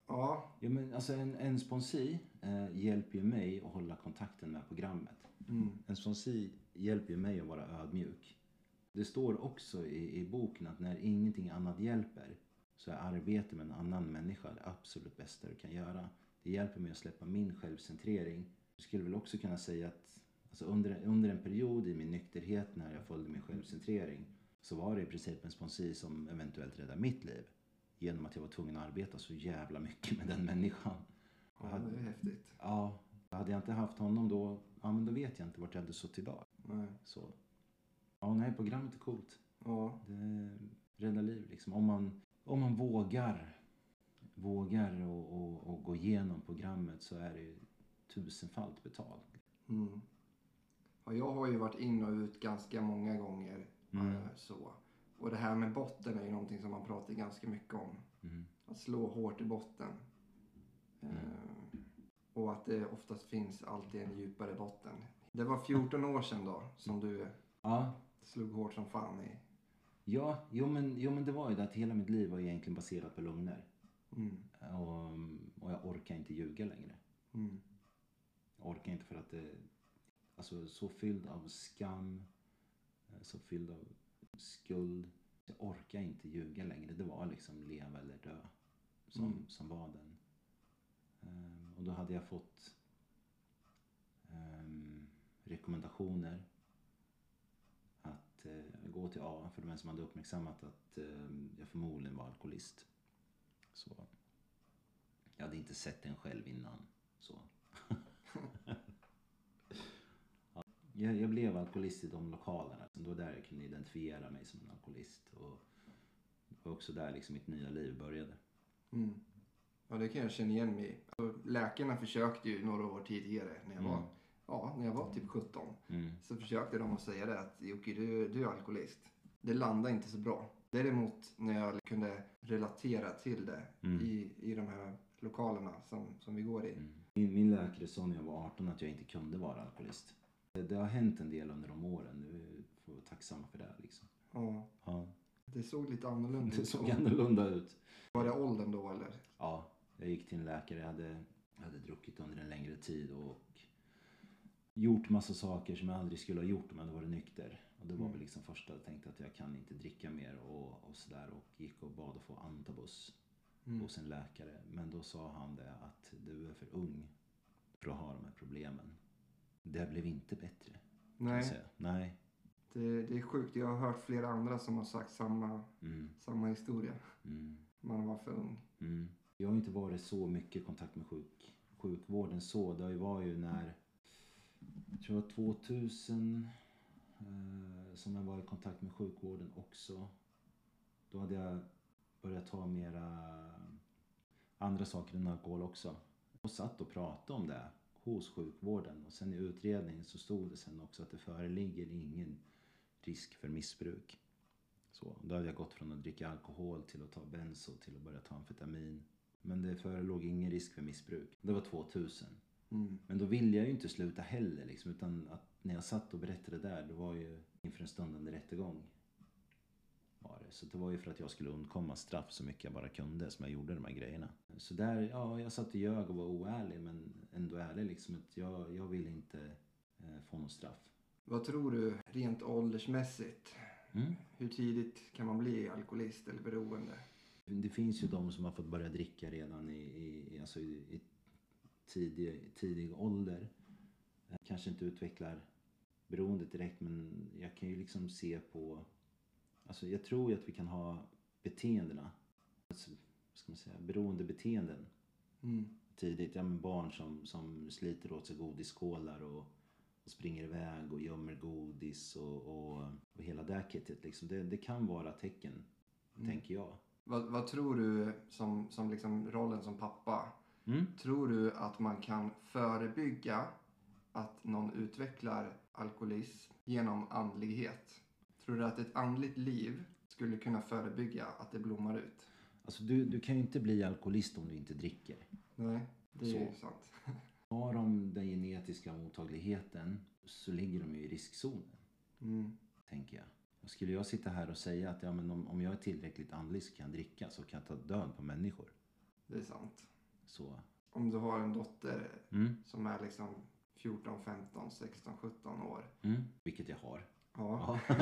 [SPEAKER 1] ja.
[SPEAKER 2] Ja, men alltså en, en sponsi eh, hjälper ju mig att hålla kontakten med programmet.
[SPEAKER 1] Mm.
[SPEAKER 2] En sponsi hjälper ju mig att vara ödmjuk. Det står också i, i boken att när ingenting annat hjälper så är arbete med en annan människa det absolut bästa du kan göra. Det hjälper mig att släppa min självcentrering. Jag skulle väl också kunna säga att alltså under, under en period i min nykterhet när jag följde min självcentrering så var det i princip en sponsi som eventuellt räddade mitt liv. Genom att jag var tvungen att arbeta så jävla mycket med den människan.
[SPEAKER 1] ja, det är häftigt.
[SPEAKER 2] Ja, hade jag inte haft honom då, ja men då vet jag inte vart jag hade suttit idag.
[SPEAKER 1] Nej.
[SPEAKER 2] Så. Ja, nej, programmet är coolt.
[SPEAKER 1] Ja.
[SPEAKER 2] Det räddar liv liksom. Om man, om man vågar, vågar och, och, och gå igenom programmet så är det tusenfalt betalt.
[SPEAKER 1] Mm. Ja, jag har ju varit in och ut ganska många gånger.
[SPEAKER 2] Mm.
[SPEAKER 1] eh, Så. Och det här med botten är ju någonting som man pratar ganska mycket om.
[SPEAKER 2] Mm.
[SPEAKER 1] Att slå hårt i botten. Eh, och att det oftast finns alltid en djupare botten. Det var 14 år sedan då som du
[SPEAKER 2] Ja,
[SPEAKER 1] slog hårt som fan i
[SPEAKER 2] Ja, jo men, jo men det var ju det att hela mitt liv var egentligen baserat på lögner.
[SPEAKER 1] Mm.
[SPEAKER 2] Och, och jag orkar inte ljuga längre.
[SPEAKER 1] Mm.
[SPEAKER 2] Jag orkar inte för att det... Alltså så fylld av skam. eh, Så fylld av skuld. Jag orkar inte ljuga längre. Det var liksom leva eller dö. Som,
[SPEAKER 1] Mm.
[SPEAKER 2] som var den. Och då hade jag fått ehm, rekommendationer. Att eh, gå till A för de som hade uppmärksammat att eh, jag förmodligen var alkoholist. Så jag hade inte sett den själv innan. Så. ja, *laughs* jag, jag blev alkoholist i de lokalerna. Det var där jag kunde identifiera mig som en alkoholist. Och det var också där liksom mitt nya liv började.
[SPEAKER 1] Mm. Ja, det kan jag känna igen mig i. Alltså, läkarna försökte ju några år tidigare när jag var,
[SPEAKER 2] Mm.
[SPEAKER 1] ja, när jag var typ 17.
[SPEAKER 2] Mm.
[SPEAKER 1] Så försökte de att säga det att Jocke, du, du är alkoholist. Det landade inte så bra. Däremot när jag kunde relatera till det
[SPEAKER 2] Mm.
[SPEAKER 1] i, i de här lokalerna som, som vi går i.
[SPEAKER 2] Mm. Min, min läkare sa när jag var 18 att jag inte kunde vara alkoholist. Det, det har hänt en del under de åren. Nu får vi vara tacksamma för det. Liksom.
[SPEAKER 1] Ja,
[SPEAKER 2] Ja,
[SPEAKER 1] det såg lite annorlunda
[SPEAKER 2] det
[SPEAKER 1] ut.
[SPEAKER 2] såg annorlunda ut.
[SPEAKER 1] Var det åldern då eller?
[SPEAKER 2] Ja, jag gick till en läkare. Jag hade, hade druckit under en längre tid och gjort massa saker som jag aldrig skulle ha gjort om jag hade varit nykter. Och det var
[SPEAKER 1] Mm.
[SPEAKER 2] väl liksom första jag tänkte att jag kan inte dricka mer och, och sådär. Och gick och bad att få antabus
[SPEAKER 1] Mm.
[SPEAKER 2] hos en läkare. Men då sa han det att du är för ung för att ha de här problemen. Det blev inte bättre.
[SPEAKER 1] Nej.
[SPEAKER 2] Nej.
[SPEAKER 1] det, det är sjukt. Jag har hört flera andra som har sagt samma,
[SPEAKER 2] Mm,
[SPEAKER 1] samma historia.
[SPEAKER 2] mm,
[SPEAKER 1] Man var för ung.
[SPEAKER 2] mm. Jag har inte varit så mycket i kontakt med sjuk, sjukvården så. Det var ju när, jag tror det var 2000 eh, som jag var i kontakt med sjukvården också. Då hade jag börjat ta mera eh, andra saker än alkohol också. Och satt och pratade om det hos sjukvården. Och sen i utredningen så stod det sen också att det föreligger ingen risk för missbruk. Så, då hade jag gått från att dricka alkohol till att ta benzo till att börja ta amfetamin. Men det förelåg ingen risk för missbruk. Det var 2000.
[SPEAKER 1] Mm.
[SPEAKER 2] Men då ville jag ju inte sluta heller liksom, utan att när jag satt och berättade där, det var ju inför en stundande rättegång. Var det. Så det var ju för att jag skulle undkomma straff så mycket jag bara kunde som jag gjorde de här grejerna. Så där, ja, jag satt och ljög och var oärlig men ändå ärlig liksom. Att jag, jag ville inte eh, få något straff.
[SPEAKER 1] Vad tror du rent åldersmässigt?
[SPEAKER 2] Mm.
[SPEAKER 1] Hur tidigt kan man bli alkoholist eller beroende?
[SPEAKER 2] Det finns ju de som har fått börja dricka redan i, i, alltså i, i tidig, tidig ålder. Eh, Kanske inte utvecklar beroendet direkt men jag kan ju liksom se på... Alltså jag tror ju att vi kan ha beteendena. Alltså, ska man säga? Beroendebeteenden
[SPEAKER 1] Mm.
[SPEAKER 2] tidigt. Ja, men barn som, som sliter åt sig godisskålar och, och springer iväg och gömmer godis och, och, och hela det kittet. Liksom. Det, det kan vara tecken,
[SPEAKER 1] Mm.
[SPEAKER 2] tänker jag.
[SPEAKER 1] Vad, vad tror du som, som liksom rollen som pappa?
[SPEAKER 2] Mm?
[SPEAKER 1] Tror du att man kan förebygga att någon utvecklar alkoholism genom andlighet? Tror du att ett andligt liv skulle kunna förebygga att det blommar ut?
[SPEAKER 2] Alltså du, du kan ju inte bli alkoholist om du inte dricker.
[SPEAKER 1] Nej, det är ju
[SPEAKER 2] Så.
[SPEAKER 1] sant. *laughs*
[SPEAKER 2] Har de den genetiska mottagligheten så ligger de ju i riskzonen,
[SPEAKER 1] Mm.
[SPEAKER 2] tänker jag. Skulle jag sitta här och säga att ja, men om, om jag är tillräckligt andlig så kan jag dricka så kan jag ta död på människor.
[SPEAKER 1] Det är sant.
[SPEAKER 2] Så,
[SPEAKER 1] Om du har en dotter
[SPEAKER 2] mm,
[SPEAKER 1] som är liksom 14, 15, 16, 17 år.
[SPEAKER 2] mm, vilket jag har.
[SPEAKER 1] Ja. *laughs*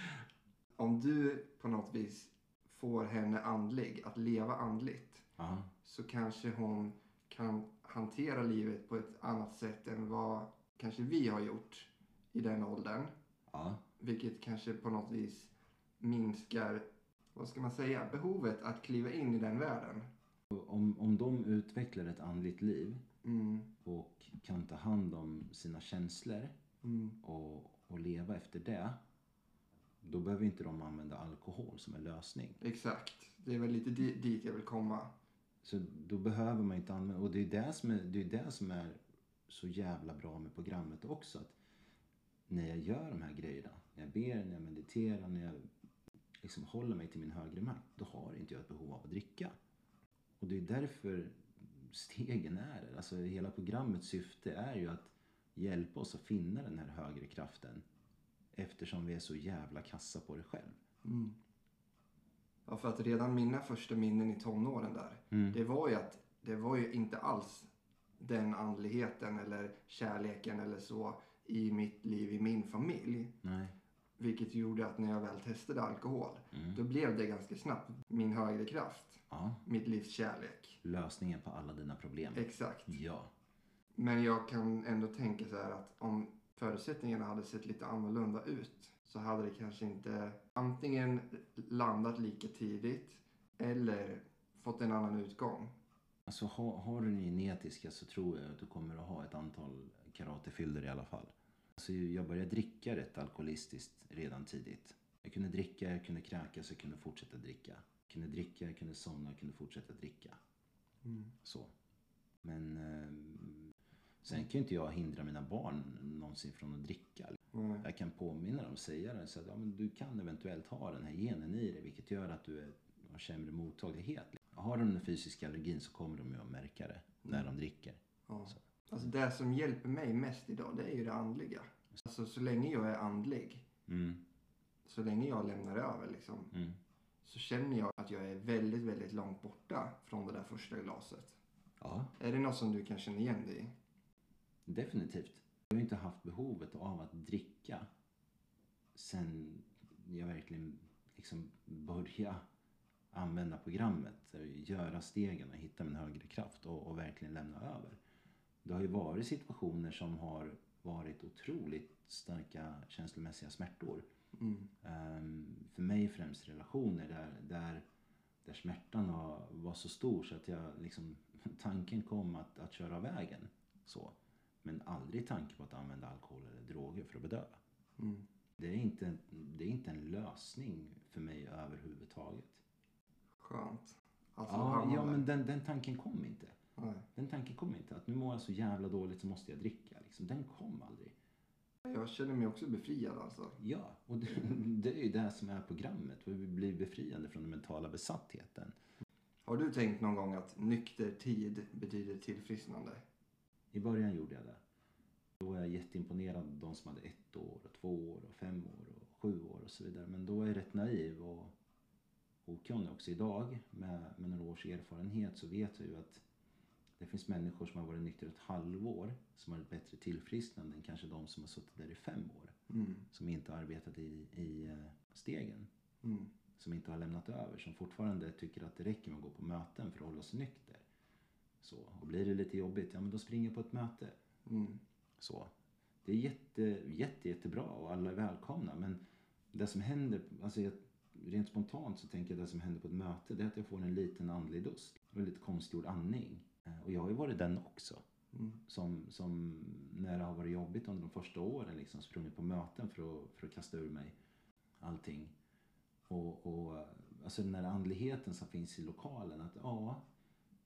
[SPEAKER 1] *laughs* Om du på något vis får henne andlig, att leva andligt,
[SPEAKER 2] ja.
[SPEAKER 1] så kanske hon kan hantera livet på ett annat sätt än vad kanske vi har gjort i den åldern.
[SPEAKER 2] ja.
[SPEAKER 1] Vilket kanske på något vis minskar, vad ska man säga, behovet att kliva in i den världen.
[SPEAKER 2] Om, om de utvecklar ett andligt liv
[SPEAKER 1] Mm,
[SPEAKER 2] och kan ta hand om sina känslor
[SPEAKER 1] mm,
[SPEAKER 2] och, och leva efter det. Då behöver inte de använda alkohol som en lösning.
[SPEAKER 1] exakt. Det är väl lite di- dit jag vill komma.
[SPEAKER 2] Så då behöver man inte använda, och det är det som är, det är, det som är så jävla bra med programmet också. Att när jag gör de här grejerna, när jag ber, när jag mediterar, när jag liksom håller mig till min högre makt, då har inte jag ett behov av att dricka. Och det är därför stegen är där. Alltså hela programmets syfte är ju att hjälpa oss att finna den här högre kraften. Eftersom vi är så jävla kassa på det själv.
[SPEAKER 1] Mm. Ja, för att redan mina första minnen i tonåren där,
[SPEAKER 2] Mm.
[SPEAKER 1] det var ju att det var ju inte alls den andligheten eller kärleken eller så i mitt liv, i min familj.
[SPEAKER 2] Nej.
[SPEAKER 1] Vilket gjorde att när jag väl testade alkohol,
[SPEAKER 2] Mm.
[SPEAKER 1] då blev det ganska snabbt min högre kraft.
[SPEAKER 2] Ja.
[SPEAKER 1] Mitt livs kärlek.
[SPEAKER 2] Lösningen på alla dina problem.
[SPEAKER 1] Exakt.
[SPEAKER 2] Ja.
[SPEAKER 1] Men jag kan ändå tänka så här att om förutsättningarna hade sett lite annorlunda ut så hade det kanske inte antingen landat lika tidigt eller fått en annan utgång.
[SPEAKER 2] Alltså har, har du det genetiska så tror jag att du kommer att ha ett antal karatefyllor i alla fall. Alltså jag började dricka rätt alkoholistiskt redan tidigt. Jag kunde dricka, jag kunde kräkas, jag kunde fortsätta dricka. Jag kunde dricka, jag kunde somna, jag kunde fortsätta dricka. Så. Men eh, sen kan ju inte jag hindra mina barn någonsin från att dricka.
[SPEAKER 1] Nej.
[SPEAKER 2] Jag kan påminna dem, säga det, så att ja, men du kan eventuellt ha den här genen i dig vilket gör att du är, har sämre mottaglighet. Har de den fysiska allergin så kommer de ju att märka det när de dricker.
[SPEAKER 1] Ja. Alltså det som hjälper mig mest idag det är ju det andliga. Alltså så länge jag är andlig,
[SPEAKER 2] Mm,
[SPEAKER 1] så länge jag lämnar över liksom,
[SPEAKER 2] mm.
[SPEAKER 1] så känner jag att jag är väldigt, väldigt långt borta från det där första glaset.
[SPEAKER 2] Ja,
[SPEAKER 1] Är det något som du kan känna igen dig i?
[SPEAKER 2] definitivt. Jag har inte haft behovet av att dricka sen jag verkligen liksom började använda programmet, göra stegen och hitta min högre kraft och, och verkligen lämna över. Det har ju varit situationer som har varit otroligt starka känslomässiga smärtor.
[SPEAKER 1] Mm.
[SPEAKER 2] Ehm, för mig främst relationer där, där, där smärtan var, var så stor så att jag liksom, *laughs* tanken kom att, att köra vägen. Så. Men aldrig tanke på att använda alkohol eller droger för att bedöva.
[SPEAKER 1] Mm.
[SPEAKER 2] Det är inte, det är inte en lösning för mig överhuvudtaget.
[SPEAKER 1] Skönt. Alltså,
[SPEAKER 2] Ja, ja men den, den tanken kom inte.
[SPEAKER 1] Nej.
[SPEAKER 2] Den tanken kom inte. Att nu mår jag så jävla dåligt så måste jag dricka. Liksom. Den kom aldrig.
[SPEAKER 1] Jag känner mig också befriad alltså.
[SPEAKER 2] Ja, och det, *laughs* det är ju det som är programmet. Vi blir befriade från den mentala besattheten.
[SPEAKER 1] Har du tänkt någon gång att nykter tid betyder tillfrisknande?
[SPEAKER 2] I början gjorde jag det. Då var jag jätteimponerad av de som hade ett år, och två år, och fem år och sju år och så vidare. Men då är jag rätt naiv och okunnig också idag. Med, med några års erfarenhet så vet jag ju att det finns människor som har varit nykter ett halvår som har ett bättre tillfrisknande än kanske de som har suttit där i fem år.
[SPEAKER 1] Mm.
[SPEAKER 2] Som inte har arbetat i, i eh, stegen.
[SPEAKER 1] Mm.
[SPEAKER 2] som inte har lämnat över, som fortfarande tycker att det räcker med att gå på möten för att hålla sig nykter. Så, och blir det lite jobbigt, ja men då springer jag på ett möte.
[SPEAKER 1] Mm.
[SPEAKER 2] Så. Det är jätte, jätte, jättebra och alla är välkomna men det som händer, alltså jag, rent spontant så tänker jag det som händer på ett möte det är att jag får en liten andlig dust och lite konstgjord andning. Eh, Och jag har ju varit den också.
[SPEAKER 1] Mm.
[SPEAKER 2] Som, som när det har varit jobbigt under de första åren liksom sprungit på möten för att, för att kasta ur mig allting. Och, och alltså den här andligheten som finns i lokalen att ja,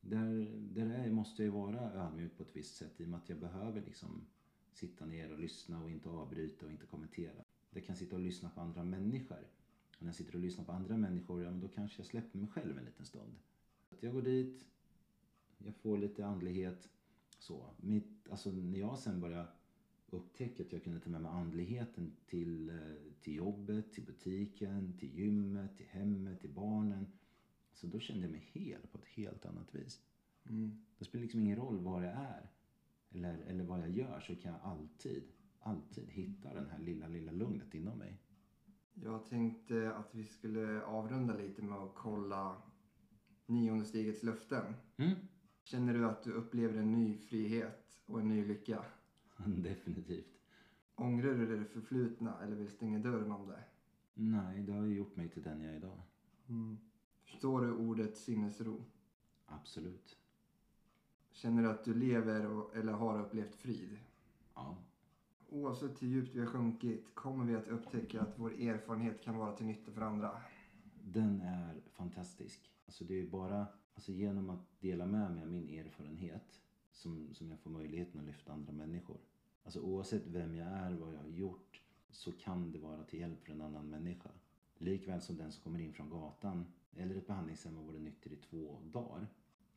[SPEAKER 2] där, där är, måste jag ju vara ödmjuk på ett visst sätt i och med att jag behöver liksom sitta ner och lyssna och inte avbryta och inte kommentera. Jag kan sitta och lyssna på andra människor. Och när jag sitter och lyssnar på andra människor, ja men då kanske jag släpper mig själv en liten stund. Att jag går dit, jag får lite andlighet. Så. Mitt, alltså när jag sen började upptäcka att jag kunde ta med mig andligheten till, eh, till jobbet, till butiken, till gymmet, till hemmet, till barnen. Så då kände jag mig hel på ett helt annat vis.
[SPEAKER 1] Mm.
[SPEAKER 2] Det spelar liksom ingen roll var jag är eller, eller vad jag gör så kan jag alltid, alltid hitta den här lilla, lilla lugnet inom mig.
[SPEAKER 1] Jag tänkte att vi skulle avrunda lite med att kolla nionde stegets löften.
[SPEAKER 2] Mm.
[SPEAKER 1] Känner du att du upplever en ny frihet och en ny lycka? *laughs*
[SPEAKER 2] Definitivt.
[SPEAKER 1] Ångrar du det förflutna eller vill stänga dörren om det?
[SPEAKER 2] Nej, det har ju gjort mig till den jag är idag.
[SPEAKER 1] Mm. Förstår du ordet sinnesro?
[SPEAKER 2] Absolut.
[SPEAKER 1] Känner du att du lever och, eller har upplevt frid?
[SPEAKER 2] Ja.
[SPEAKER 1] Oavsett hur djupt vi har sjunkit kommer vi att upptäcka att vår erfarenhet kan vara till nytta för andra.
[SPEAKER 2] Den är fantastisk. Alltså det är bara alltså genom att dela med mig av min erfarenhet som, som jag får möjligheten att lyfta andra människor. Alltså oavsett vem jag är, vad jag har gjort, så kan det vara till hjälp för en annan människa. Likväl som den som kommer in från gatan eller ett behandlingshem och varit nykter i två dagar.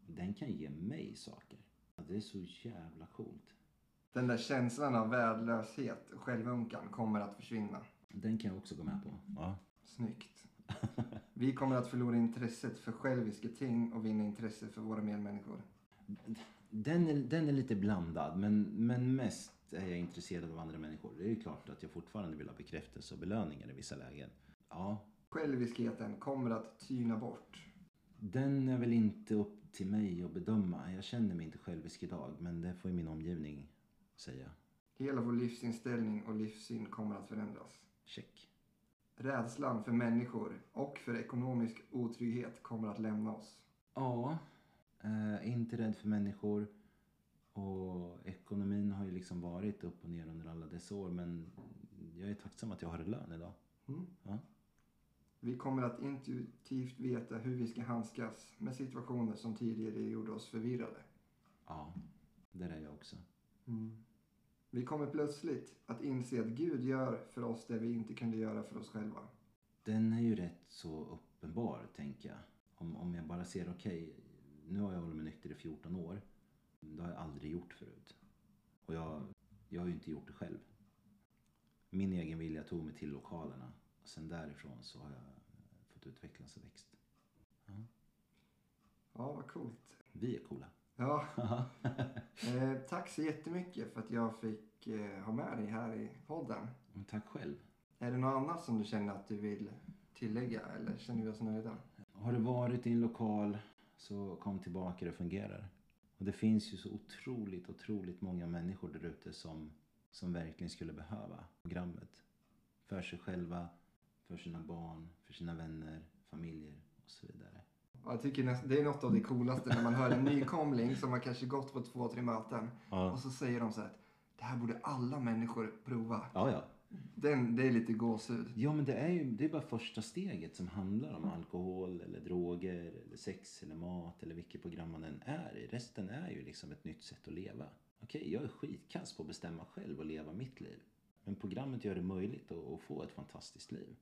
[SPEAKER 2] Den kan ge mig saker. Det är så jävla coolt.
[SPEAKER 1] Den där känslan av värdelöshet och självömkan kommer att försvinna.
[SPEAKER 2] Den kan jag också gå med på. Ja.
[SPEAKER 1] Snyggt. *laughs* Vi kommer att förlora intresset för själviska ting och vinna intresse för våra medmänniskor.
[SPEAKER 2] Den är, den är lite blandad, men, men mest är jag intresserad av andra människor. Det är ju klart att jag fortfarande vill ha bekräftelse och belöningar i vissa lägen. Ja,
[SPEAKER 1] Själviskheten kommer att tyna bort.
[SPEAKER 2] den är väl inte upp till mig att bedöma. Jag känner mig inte självisk idag, men det får ju min omgivning säga.
[SPEAKER 1] Hela vår livsinställning och livssyn kommer att förändras.
[SPEAKER 2] Check.
[SPEAKER 1] Rädslan för människor och för ekonomisk otrygghet kommer att lämna oss.
[SPEAKER 2] Ja, eh, inte rädd för människor. Och ekonomin har ju liksom varit upp och ner under alla dessa år. Men jag är tacksam att jag har en lön idag.
[SPEAKER 1] Mm.
[SPEAKER 2] Ja.
[SPEAKER 1] Vi kommer att intuitivt veta hur vi ska handskas med situationer som tidigare gjorde oss förvirrade.
[SPEAKER 2] Ja, där är jag också.
[SPEAKER 1] Vi kommer plötsligt att inse att Gud gör för oss det vi inte kunde göra för oss själva.
[SPEAKER 2] Den är ju rätt så uppenbar, tänker jag. Om, om jag bara ser, okej, nu har jag hållit mig nykter i 14 år. Det har jag aldrig gjort förut. Och jag, jag har ju inte gjort det själv. Min egen vilja tog mig till lokalerna. Och sen därifrån så har jag fått utvecklas och växt.
[SPEAKER 1] Ja, vad coolt.
[SPEAKER 2] Vi är coola.
[SPEAKER 1] Ja, *laughs* eh, tack så jättemycket för att jag fick eh, ha med dig här i podden.
[SPEAKER 2] Men Tack själv.
[SPEAKER 1] Är det något annat som du känner att du vill tillägga eller känner vi oss nöjda?
[SPEAKER 2] Har du varit i en lokal så kom tillbaka, det fungerar. Och det finns ju så otroligt, otroligt många människor där ute som, som verkligen skulle behöva programmet. För sig själva, för sina barn, för sina vänner, familjer och så vidare.
[SPEAKER 1] Ja, Jag tycker näst, det är något av det coolaste när man hör en nykomling som har kanske gått på två, tre möten och så säger de så här att det här borde alla människor prova.
[SPEAKER 2] Ja, ja.
[SPEAKER 1] Den, det är lite gåshud.
[SPEAKER 2] Ja, men det är ju det är bara första steget som handlar om alkohol eller droger eller sex eller mat eller vilket program man än är i. Resten är ju liksom ett nytt sätt att leva. Okej, jag är skitkass på att bestämma själv och leva mitt liv. Men programmet gör det möjligt att, att få ett fantastiskt liv.